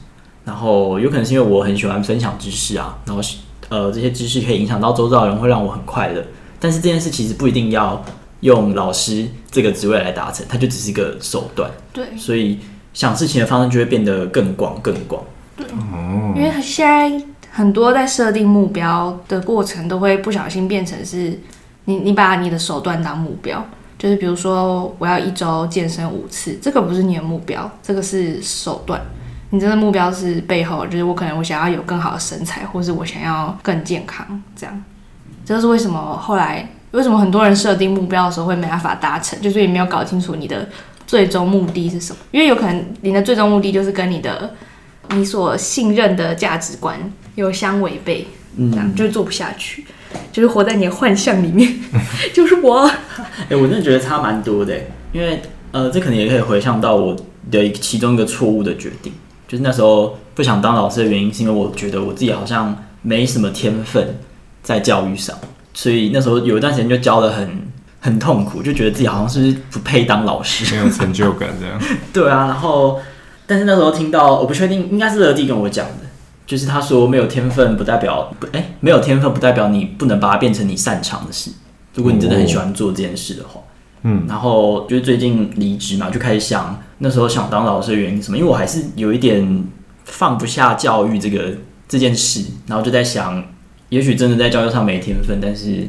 然后有可能是因为我很喜欢分享知识啊，然后呃这些知识可以影响到周遭的人，会让我很快乐。但是这件事其实不一定要用老师这个职位来达成，它就只是一个手段。对，所以想事情的方式就会变得更广更广。对，哦，因为现在。很多在设定目标的过程，都会不小心变成是你，你把你的手段当目标，就是比如说我要一周健身五次，这个不是你的目标，这个是手段。你真的目标是背后，就是我可能我想要有更好的身材，或是我想要更健康，这样。这就是为什么后来为什么很多人设定目标的时候会没办法达成，就是也没有搞清楚你的最终目的是什么，因为有可能你的最终目的就是跟你的你所信任的价值观。有相违背，这样就做不下去，嗯、就是活在你的幻象里面，就是我。哎、欸，我真的觉得差蛮多的，因为呃，这可能也可以回想到我的其中一个错误的决定，就是那时候不想当老师的原因，是因为我觉得我自己好像没什么天分在教育上，所以那时候有一段时间就教的很很痛苦，就觉得自己好像是不配当老师，没有成就感这样。对啊，然后但是那时候听到，我不确定，应该是乐蒂跟我讲的。就是他说没有天分不代表不哎、欸，没有天分不代表你不能把它变成你擅长的事。如果你真的很喜欢做这件事的话，嗯，然后就是最近离职嘛，就开始想那时候想当老师的原因是什么？因为我还是有一点放不下教育这个这件事，然后就在想，也许真的在教育上没天分，但是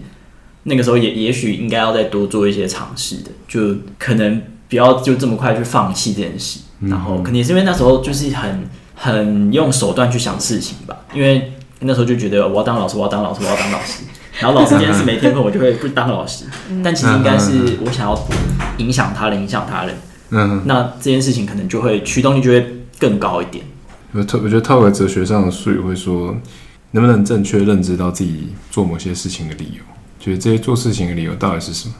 那个时候也也许应该要再多做一些尝试的，就可能不要就这么快去放弃这件事。然后可能也是因为那时候就是很很用手段去想事情吧，因为那时候就觉得我要当老师，我要当老师，我要当老师。然后老师这件事没天分，我就会不当老师。但其实应该是我想要影响他人，影响他人。嗯，那这件事情可能就会驱动力就会更高一点。我特我觉得套个哲学上的术语会说，能不能正确认知到自己做某些事情的理由？就是这些做事情的理由到底是什么？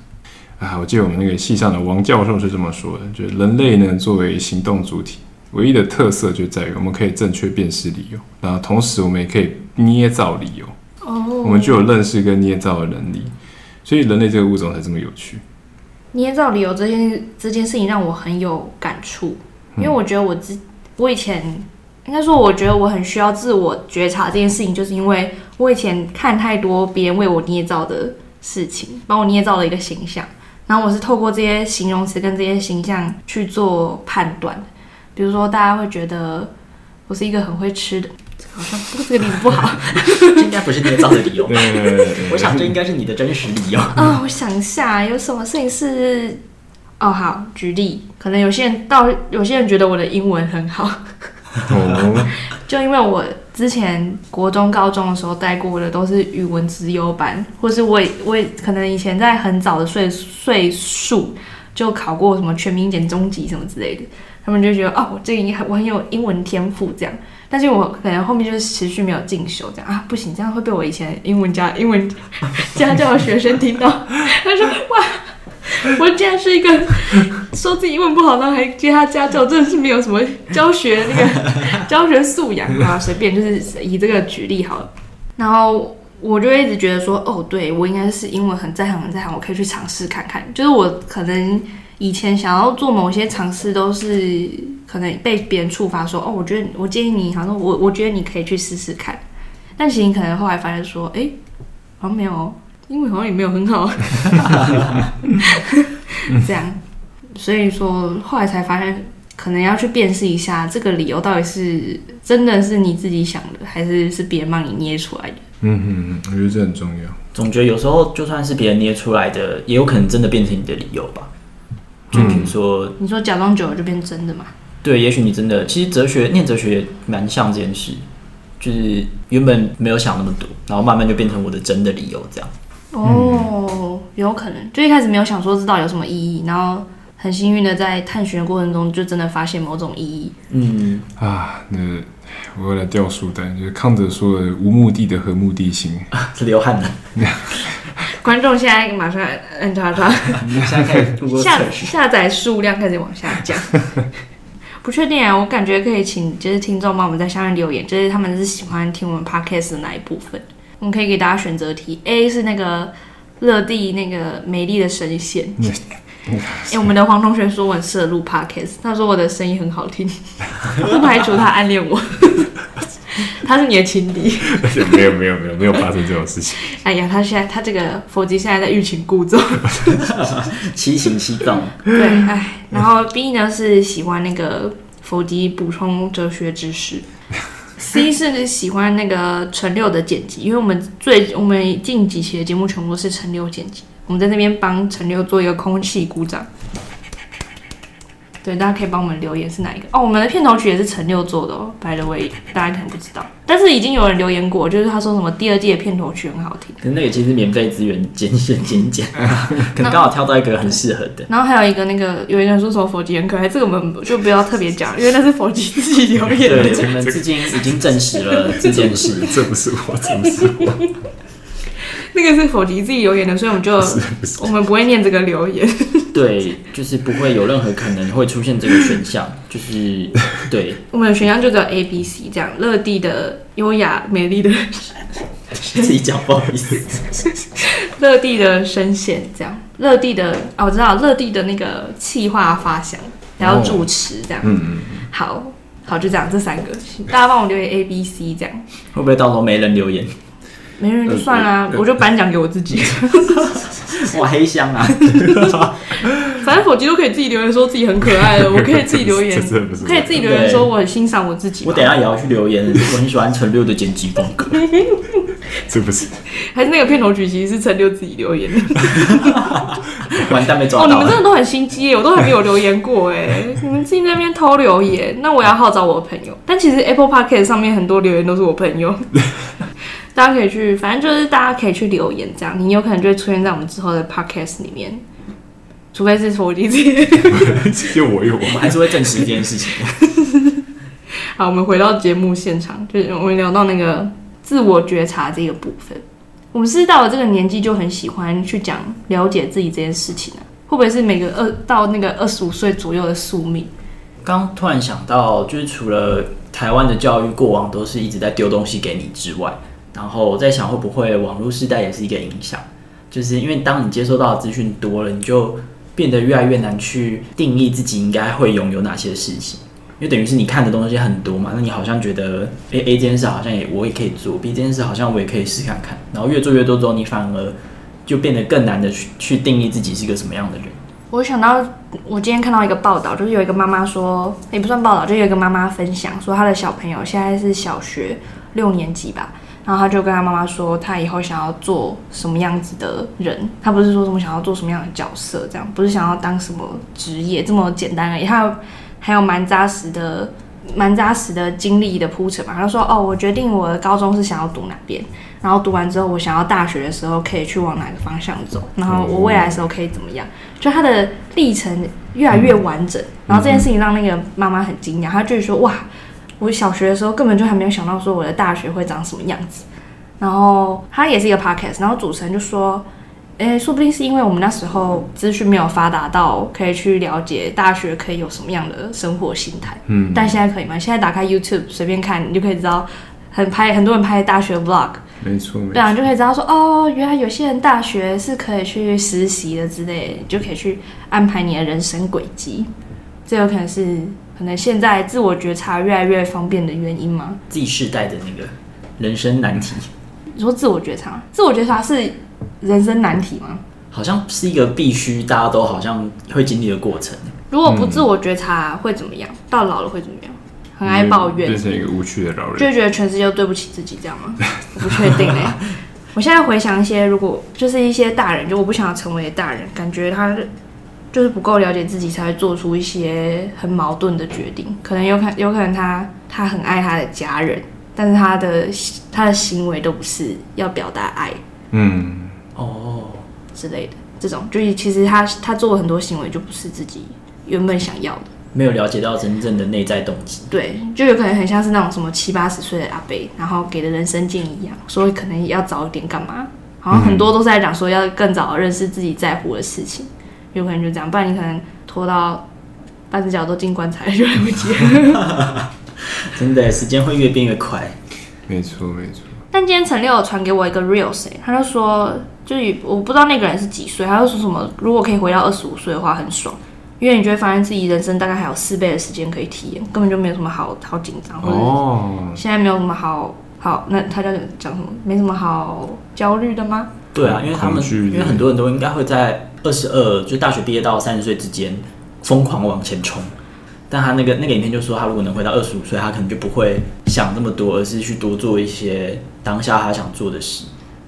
啊，我记得我们那个系上的王教授是这么说的：，就是人类呢，作为行动主体，唯一的特色就在于我们可以正确辨识理由，然后同时我们也可以捏造理由。哦，我们具有认识跟捏造的能力，所以人类这个物种才这么有趣。捏造理由这件这件事情让我很有感触，因为我觉得我之我以前应该说，我觉得我很需要自我觉察这件事情，就是因为我以前看太多别人为我捏造的事情，帮我捏造了一个形象。然后我是透过这些形容词跟这些形象去做判断，比如说大家会觉得我是一个很会吃的，好像这个例子不好，这应该不是捏造的理由吧。我想这应该是你的真实理由。啊、哦，我想一下，有什么事情是？哦，好，举例，可能有些人到有些人觉得我的英文很好，就因为我。之前国中、高中的时候带过的都是语文资优班，或是我我可能以前在很早的岁岁数就考过什么全民检中级什么之类的，他们就觉得哦，我这个我很有英文天赋这样，但是我可能后面就是持续没有进修这样啊，不行，这样会被我以前英文家英文 家教的学生听到，他说哇。我竟然是一个说自己英文不好，然后还接他家教，真的是没有什么教学那个 教学素养啊，随便就是以这个举例好了。然后我就一直觉得说，哦，对，我应该是英文很在行，很在行，我可以去尝试看看。就是我可能以前想要做某些尝试，都是可能被别人触发说，哦，我觉得我建议你，好像我我觉得你可以去试试看。但其实你可能后来发现说，哎，好像没有。英文好像也没有很好，这样，所以说后来才发现，可能要去辨识一下这个理由到底是真的是你自己想的，还是是别人帮你捏出来的。嗯嗯嗯，我觉得这很重要。总觉得有时候就算是别人捏出来的，也有可能真的变成你的理由吧。就比如说，嗯、你说假装久了就变真的嘛？对，也许你真的，其实哲学念哲学也蛮像这件事，就是原本没有想那么多，然后慢慢就变成我的真的理由这样。哦，有可能，就一开始没有想说知道有什么意义，然后很幸运的在探寻的过程中，就真的发现某种意义。嗯啊，那我要来掉书单，就是康德说的“无目的的和目的性”，是流汗的。观众现在马上按叉叉，下下载数量开始往下降。不确定啊，我感觉可以请就是听众帮我们在下面留言，就是他们是喜欢听我们 podcast 的哪一部分。我们可以给大家选择题，A 是那个乐蒂那个美丽的声线。哎、欸，我们的黄同学说我很适合录 Podcast，他说我的声音很好听，不排除他暗恋我。他是你的情敌？没有没有没有没有发生这种事情。哎呀，他现在他这个佛吉现在在欲擒故纵，七情七动。对，哎，然后 B 呢是喜欢那个佛吉补充哲学知识。C 是喜欢那个陈六的剪辑，因为我们最我们近几期的节目全部都是陈六剪辑，我们在那边帮陈六做一个空气鼓掌。对，大家可以帮我们留言是哪一个哦。我们的片头曲也是陈六做的哦，by the way，大家可能不知道，但是已经有人留言过，就是他说什么第二季的片头曲很好听。可是那个其实免费资源剪剪剪剪，可能刚好挑到一个很适合的。然后还有一个那个有一个人说什么佛吉很可爱，这个我们就不要特别讲，因为那是佛吉自己留言的。对，我们至今已经证实了这件事，这不是我，这不是我。那个是佛吉自己留言的，所以我们就我们不会念这个留言。对，就是不会有任何可能会出现这个选项，就是对。我们的选项就只有 A、B、C 这样。乐蒂的优雅美丽的，自己讲不好意思。乐蒂的声线这样，乐蒂的哦，我知道乐蒂的那个气化发想，然后主持这样。嗯嗯。好，好，就这样，这三个，大家帮我留言 A、B、C 这样。会不会到时候没人留言？没人就算啦、啊，我就颁奖给我自己。我，黑箱啊！反正手机都可以自己留言说自己很可爱的，我可以自己留言，可以自己留言说我很欣赏我自己。我等下也要去留言，我很喜欢陈六的剪辑风格。是不是？还是那个片头曲其实是陈六自己留言的？完蛋，没抓到！哦，你们真的都很心机耶，我都还没有留言过哎，你们自己在那边偷留言，那我要号召我的朋友。但其实 Apple Podcast 上面很多留言都是我朋友。大家可以去，反正就是大家可以去留言，这样你有可能就会出现在我们之后的 podcast 里面，除非是手机自己。就我有，我们还是会证实一件事情。好，我们回到节目现场，就是我们聊到那个自我觉察这个部分。我们是到了这个年纪就很喜欢去讲了解自己这件事情呢、啊？会不会是每个二到那个二十五岁左右的宿命？刚突然想到，就是除了台湾的教育过往都是一直在丢东西给你之外。然后我在想，会不会网络时代也是一个影响？就是因为当你接收到的资讯多了，你就变得越来越难去定义自己应该会拥有哪些事情。因为等于是你看的东西很多嘛，那你好像觉得，哎，A 这件事好像也我也可以做，B 这件事好像我也可以试看看。然后越做越多之后，你反而就变得更难的去去定义自己是个什么样的人。我想到我今天看到一个报道，就是有一个妈妈说，也不算报道，就有一个妈妈分享说，她的小朋友现在是小学六年级吧。然后他就跟他妈妈说，他以后想要做什么样子的人。他不是说什么想要做什么样的角色，这样不是想要当什么职业这么简单而已。他还有蛮扎实的、蛮扎实的经历的铺陈嘛。他说：“哦，我决定我的高中是想要读哪边，然后读完之后，我想要大学的时候可以去往哪个方向走，然后我未来的时候可以怎么样？就他的历程越来越完整。然后这件事情让那个妈妈很惊讶，他就是说：哇！”我小学的时候根本就还没有想到说我的大学会长什么样子，然后他也是一个 podcast，然后主持人就说，诶，说不定是因为我们那时候资讯没有发达到可以去了解大学可以有什么样的生活心态，嗯，但现在可以吗？现在打开 YouTube 随便看，你就可以知道很拍很多人拍大学 vlog，没错，没错，对啊，就可以知道说，哦，原来有些人大学是可以去实习的之类，就可以去安排你的人生轨迹，这有可能是。可能现在自我觉察越来越方便的原因吗？Z 世代的那个人生难题。你说自我觉察，自我觉察是人生难题吗？好像是一个必须大家都好像会经历的过程。如果不自我觉察会怎么样？到老了会怎么样？很爱抱怨，变成一个无趣的老人，就觉得全世界都对不起自己，这样吗？我不确定哎。我现在回想一些，如果就是一些大人，就我不想要成为的大人，感觉他。就是不够了解自己，才会做出一些很矛盾的决定。可能有可有可能他他很爱他的家人，但是他的他的行为都不是要表达爱，嗯，哦之类的。这种就是其实他他做了很多行为，就不是自己原本想要的。没有了解到真正的内在动机。对，就有可能很像是那种什么七八十岁的阿伯，然后给的人生建议一样，所以可能要早一点干嘛？好像很多都是在讲说要更早认识自己在乎的事情。有可能就这样，不然你可能拖到半只脚都进棺材就来不及了。真的，时间会越变越快。没错，没错。但今天陈六有传给我一个 reels，他就说，就是我不知道那个人是几岁，他就说什么，如果可以回到二十五岁的话，很爽，因为你就会发现自己人生大概还有四倍的时间可以体验，根本就没有什么好好紧张，或者现在没有什么好好，那他叫讲什么？没什么好焦虑的吗？对啊，因为他们因为很多人都应该会在。二十二，就大学毕业到三十岁之间，疯狂往前冲。但他那个那个影片就说，他如果能回到二十五岁，他可能就不会想那么多，而是去多做一些当下他想做的事。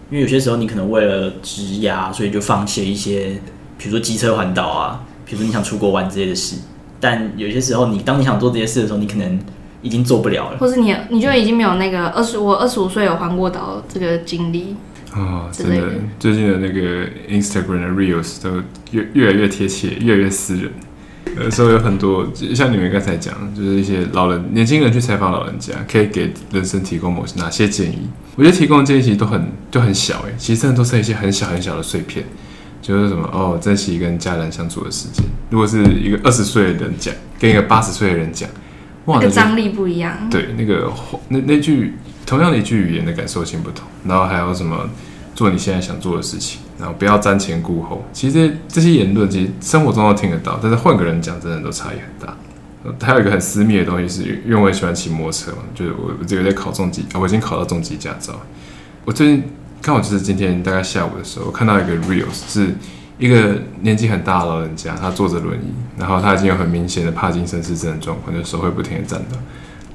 因为有些时候你可能为了职涯，所以就放弃一些，比如说机车环岛啊，比如说你想出国玩之类的事。但有些时候，你当你想做这些事的时候，你可能已经做不了了，或是你你就已经没有那个二十我二十五岁有环过岛这个经历。啊、哦，真的，最近的那个 Instagram 的 Reels 都越越来越贴切，越来越私人。有时候有很多，像你们刚才讲，就是一些老人、年轻人去采访老人家，可以给人生提供某些哪些建议？我觉得提供的建议其实都很就很小，哎，其实真的都是一些很小很小的碎片，就是什么哦，珍惜跟家人相处的时间。如果是一个二十岁的人讲，跟一个八十岁的人讲，哇，那个张力不一样。对，那个那那句。同样的一句语言的感受性不同，然后还有什么做你现在想做的事情，然后不要瞻前顾后。其实这些言论其实生活中都听得到，但是换个人讲，真的都差异很大。还有一个很私密的东西，是因为我很喜欢骑摩托车嘛，就是我我这个在考重机，我已经考到中级驾照。我最近刚好就是今天大概下午的时候，我看到一个 reels，是一个年纪很大的老人家，他坐着轮椅，然后他已经有很明显的帕金森氏症状况，就手会不停的颤抖。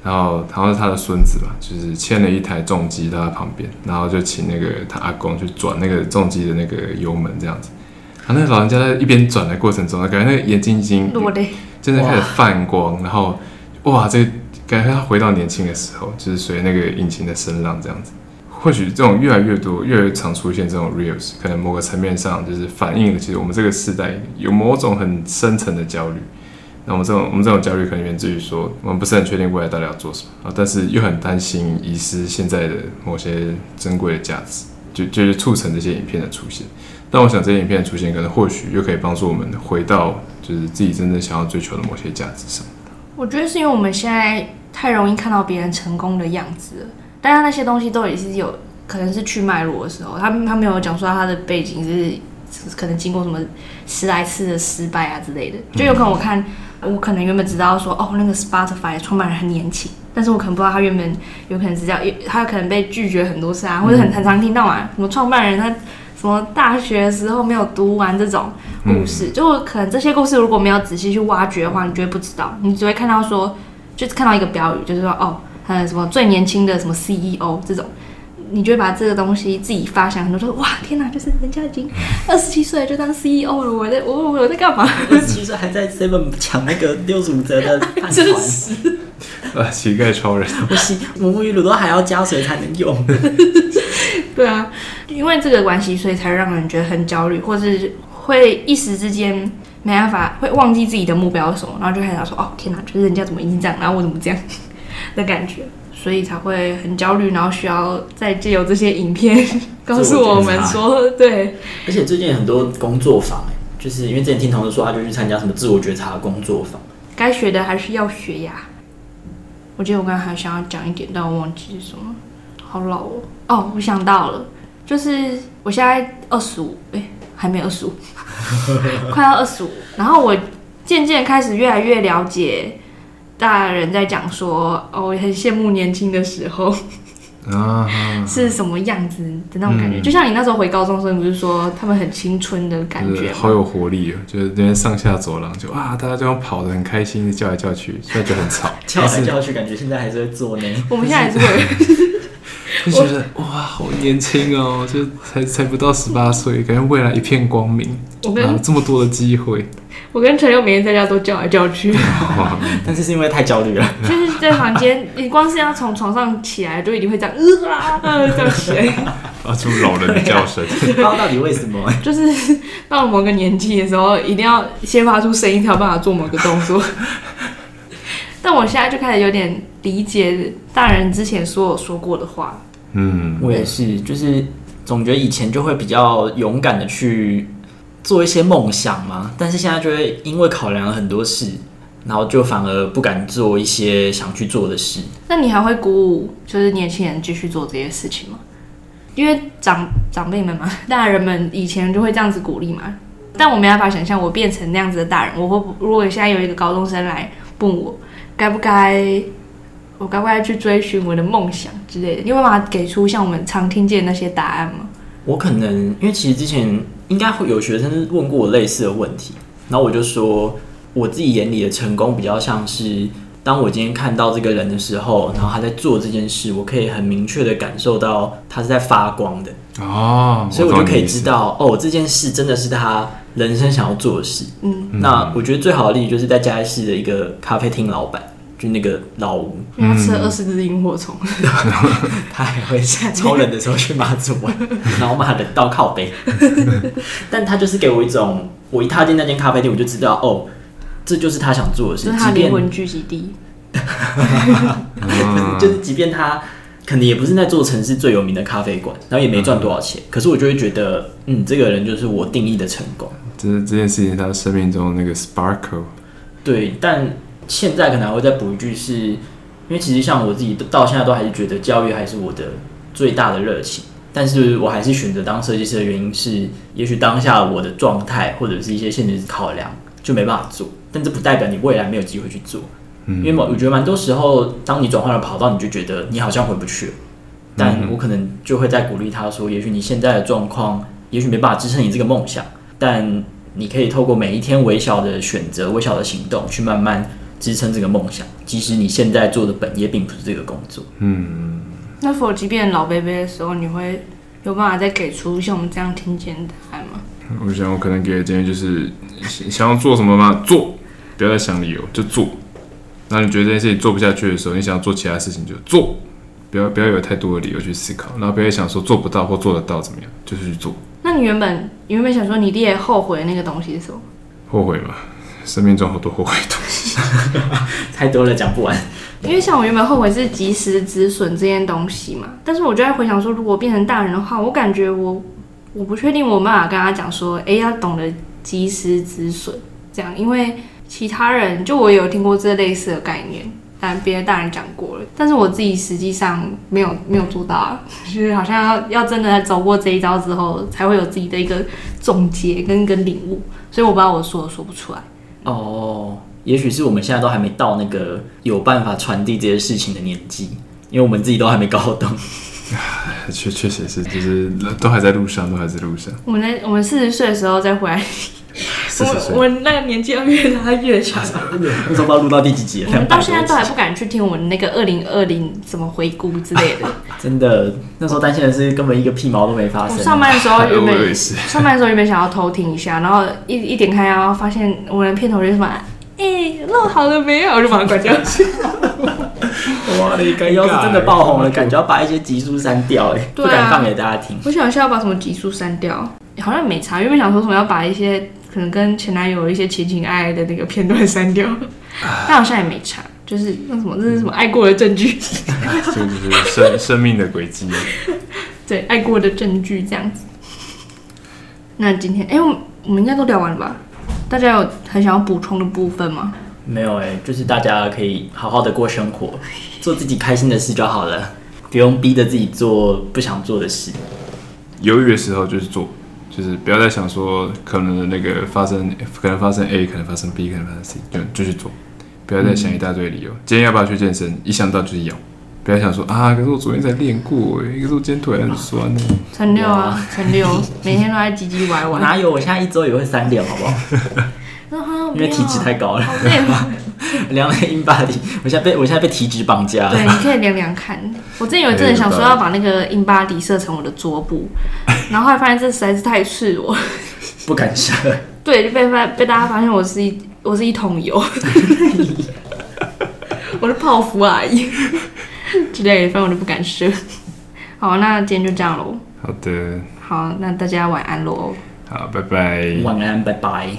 然后好像是他的孙子吧，就是牵了一台重机到他旁边，然后就请那个他阿公去转那个重机的那个油门这样子。然后那个老人家在一边转的过程中，感觉那个眼睛已经落泪。真的开始泛光，然后哇，这个感觉他回到年轻的时候，就是随那个引擎的声浪这样子。或许这种越来越多、越来越常出现这种 reels，可能某个层面上就是反映了，其实我们这个时代有某种很深层的焦虑。那我们这种我们这种焦虑可能源自于说，我们不是很确定未来到底要做什么啊，但是又很担心遗失现在的某些珍贵的价值，就就是促成这些影片的出现。但我想这些影片的出现，可能或许又可以帮助我们回到。就是自己真正想要追求的某些价值上。我觉得是因为我们现在太容易看到别人成功的样子了，但是那些东西都也是有可能是去脉络的时候，他他没有讲说他的背景是可能经过什么十来次的失败啊之类的，就有可能我看我可能原本知道说哦那个 Spotify 创办人很年轻，但是我可能不知道他原本有可能是这样，他可能被拒绝很多次啊，或者很很常听到嘛，什么创办人他。什么大学的时候没有读完这种故事，嗯、就可能这些故事如果没有仔细去挖掘的话，你就会不知道，你只会看到说，就是看到一个标语，就是说哦，呃，什么最年轻的什么 CEO 这种，你就会把这个东西自己发想很多，说哇天哪，就是人家已经二十七岁就当 CEO 了，我在我我在干嘛？二十七岁还在 Seven 抢那个六十五折的饭团，真是啊，乞丐超人，我洗沐沐浴乳都还要加水才能用。对啊，因为这个关系，所以才让人觉得很焦虑，或是会一时之间没办法，会忘记自己的目标是什么，然后就开始说：“哦，天哪，就是人家怎么已经这样，然后我怎么这样的感觉，所以才会很焦虑，然后需要再借由这些影片 告诉我们说，对。而且最近很多工作坊，就是因为之前听同事说，他就去参加什么自我觉察的工作坊，该学的还是要学呀。我记得我刚才还想要讲一点，但我忘记是什么。好老哦！哦，我想到了，就是我现在二十五，哎，还没二十五，快要二十五。然后我渐渐开始越来越了解大人在讲说，哦，很羡慕年轻的时候 啊，是什么样子的那种感觉。嗯、就像你那时候回高中生，不是说他们很青春的感觉，好有活力哦，就是那边上下走廊就啊，大家这样跑的很开心，叫来叫去，现在就很吵，叫来叫去，感觉现在还是会做呢。我们现在还是会。就觉得哇，好年轻哦，就才才不到十八岁，感觉未来一片光明。我跟啊，这么多的机会。我跟陈佑每天在家都叫来叫去 但是是因为太焦虑了。就是在房间，你光是要从床上起来，就一定会这样呃啊，这样起来，发出老人的叫声。不知道到底为什么？就是到了某个年纪的时候，一定要先发出声音，才有办法做某个动作。但我现在就开始有点理解大人之前所有说过的话。嗯，我也是，就是总觉得以前就会比较勇敢的去做一些梦想嘛，但是现在就会因为考量了很多事，然后就反而不敢做一些想去做的事。那你还会鼓舞就是年轻人继续做这些事情吗？因为长长辈们嘛，大人们以前就会这样子鼓励嘛，但我没办法想象我变成那样子的大人，我会如果现在有一个高中生来问我该不该。我该不该去追寻我的梦想之类的？你有办法给出像我们常听见的那些答案吗？我可能因为其实之前应该会有学生问过我类似的问题，然后我就说我自己眼里的成功比较像是，当我今天看到这个人的时候，然后他在做这件事，我可以很明确的感受到他是在发光的哦，所以我就可以知道哦，这件事真的是他人生想要做的事。嗯，那我觉得最好的例子就是在嘉义市的一个咖啡厅老板。就那个老吴，他吃了二十只萤火虫，他还会在超冷的时候去马祖玩，然后骂人到靠背。但他就是给我一种，我一踏进那间咖啡店，我就知道哦，这就是他想做的事，这是他灵魂聚集地。就是即便他可能也不是那座城市最有名的咖啡馆，然后也没赚多少钱，可是我就会觉得，嗯，这个人就是我定义的成功。这这件事情，他生命中那个 sparkle。对，但。现在可能还会再补一句是，是因为其实像我自己到现在都还是觉得教育还是我的最大的热情，但是我还是选择当设计师的原因是，也许当下我的状态或者是一些现实考量，就没办法做，但这不代表你未来没有机会去做。嗯，因为我觉得蛮多时候，当你转换了跑道，你就觉得你好像回不去了。但我可能就会在鼓励他说，也许你现在的状况，也许没办法支撑你这个梦想，但你可以透过每一天微小的选择、微小的行动，去慢慢支撑这个梦想。即使你现在做的本业并不是这个工作，嗯，那否即便老 baby 的时候，你会有办法再给出像我们这样听见的答案吗？我想我可能给的建议就是，想要做什么吗？做，不要再想理由，就做。那你觉得这件事情做不下去的时候，你想要做其他事情就做，不要不要有太多的理由去思考，然后不要想说做不到或做得到怎么样，就是去做。那你原本你原本想说你列后悔的那个东西是什么？后悔嘛？生命中好多后悔的 太多了讲不完。因为像我原本后悔是及时止损这件东西嘛，但是我就在回想说，如果变成大人的话，我感觉我我不确定我办法跟他讲说，哎，要懂得及时止损这样，因为。其他人就我有听过这类似的概念，但别的大人讲过了，但是我自己实际上没有 没有做到，就是好像要要真的走过这一招之后，才会有自己的一个总结跟一个领悟，所以我不知道我说的说不出来。哦，也许是我们现在都还没到那个有办法传递这些事情的年纪，因为我们自己都还没搞懂。确确实是，就是都还在路上，都还在路上。我们在我们四十岁的时候再回来。我我那个年纪要越拉越长，那时候不知道录到第几集了。我们到现在都还不敢去听我们那个二零二零什么回顾之类的。真的，那时候担心的是根本一个屁毛都没发生。我上班的时候原本 上班的时候原本想要偷听一下，然后一一点开，然后发现我们的片头就是什么，哎、欸，录好了没有？我就把它关掉去。哇，你该要是真的爆红了，感觉要把一些集数删掉，哎，不敢放给大家听。我想一下要把什么集数删掉，好像没查，原本想说什么要把一些。可能跟前男友一些情情爱爱的那个片段删掉，但好像也没查，就是那什么，这是什么爱过的证据，这就是生生命的轨迹，对，爱过的证据这样子。那今天，哎、欸，我我们应该都聊完了吧？大家有很想要补充的部分吗？没有哎、欸，就是大家可以好好的过生活，做自己开心的事就好了，不用逼着自己做不想做的事。犹豫的时候就是做。就是不要再想说可能的那个发生，可能发生 A，可能发生 B，可能发生 C，就就去做，不要再想一大堆理由。嗯、今天要不要去健身？一想到就是要，不要想说啊，可是我昨天才练过哎，可是我今天腿很酸呢。陈六啊，陈六，每天都在唧唧歪歪。哪有？我现在一周也会三六，好不好？因为体脂太高了。量了 InBody，我现在被我现在被体脂绑架了。对，你可以量量看。我之前有一阵想说要把那个 InBody 设成我的桌布，然后后来发现这实在是太赤裸，不敢设。对，就被发被大家发现我是一我是一桶油，我是泡芙阿姨 之类的，反正我就不敢设。好，那今天就这样喽。好的。好，那大家晚安喽。好，拜拜。晚安，拜拜。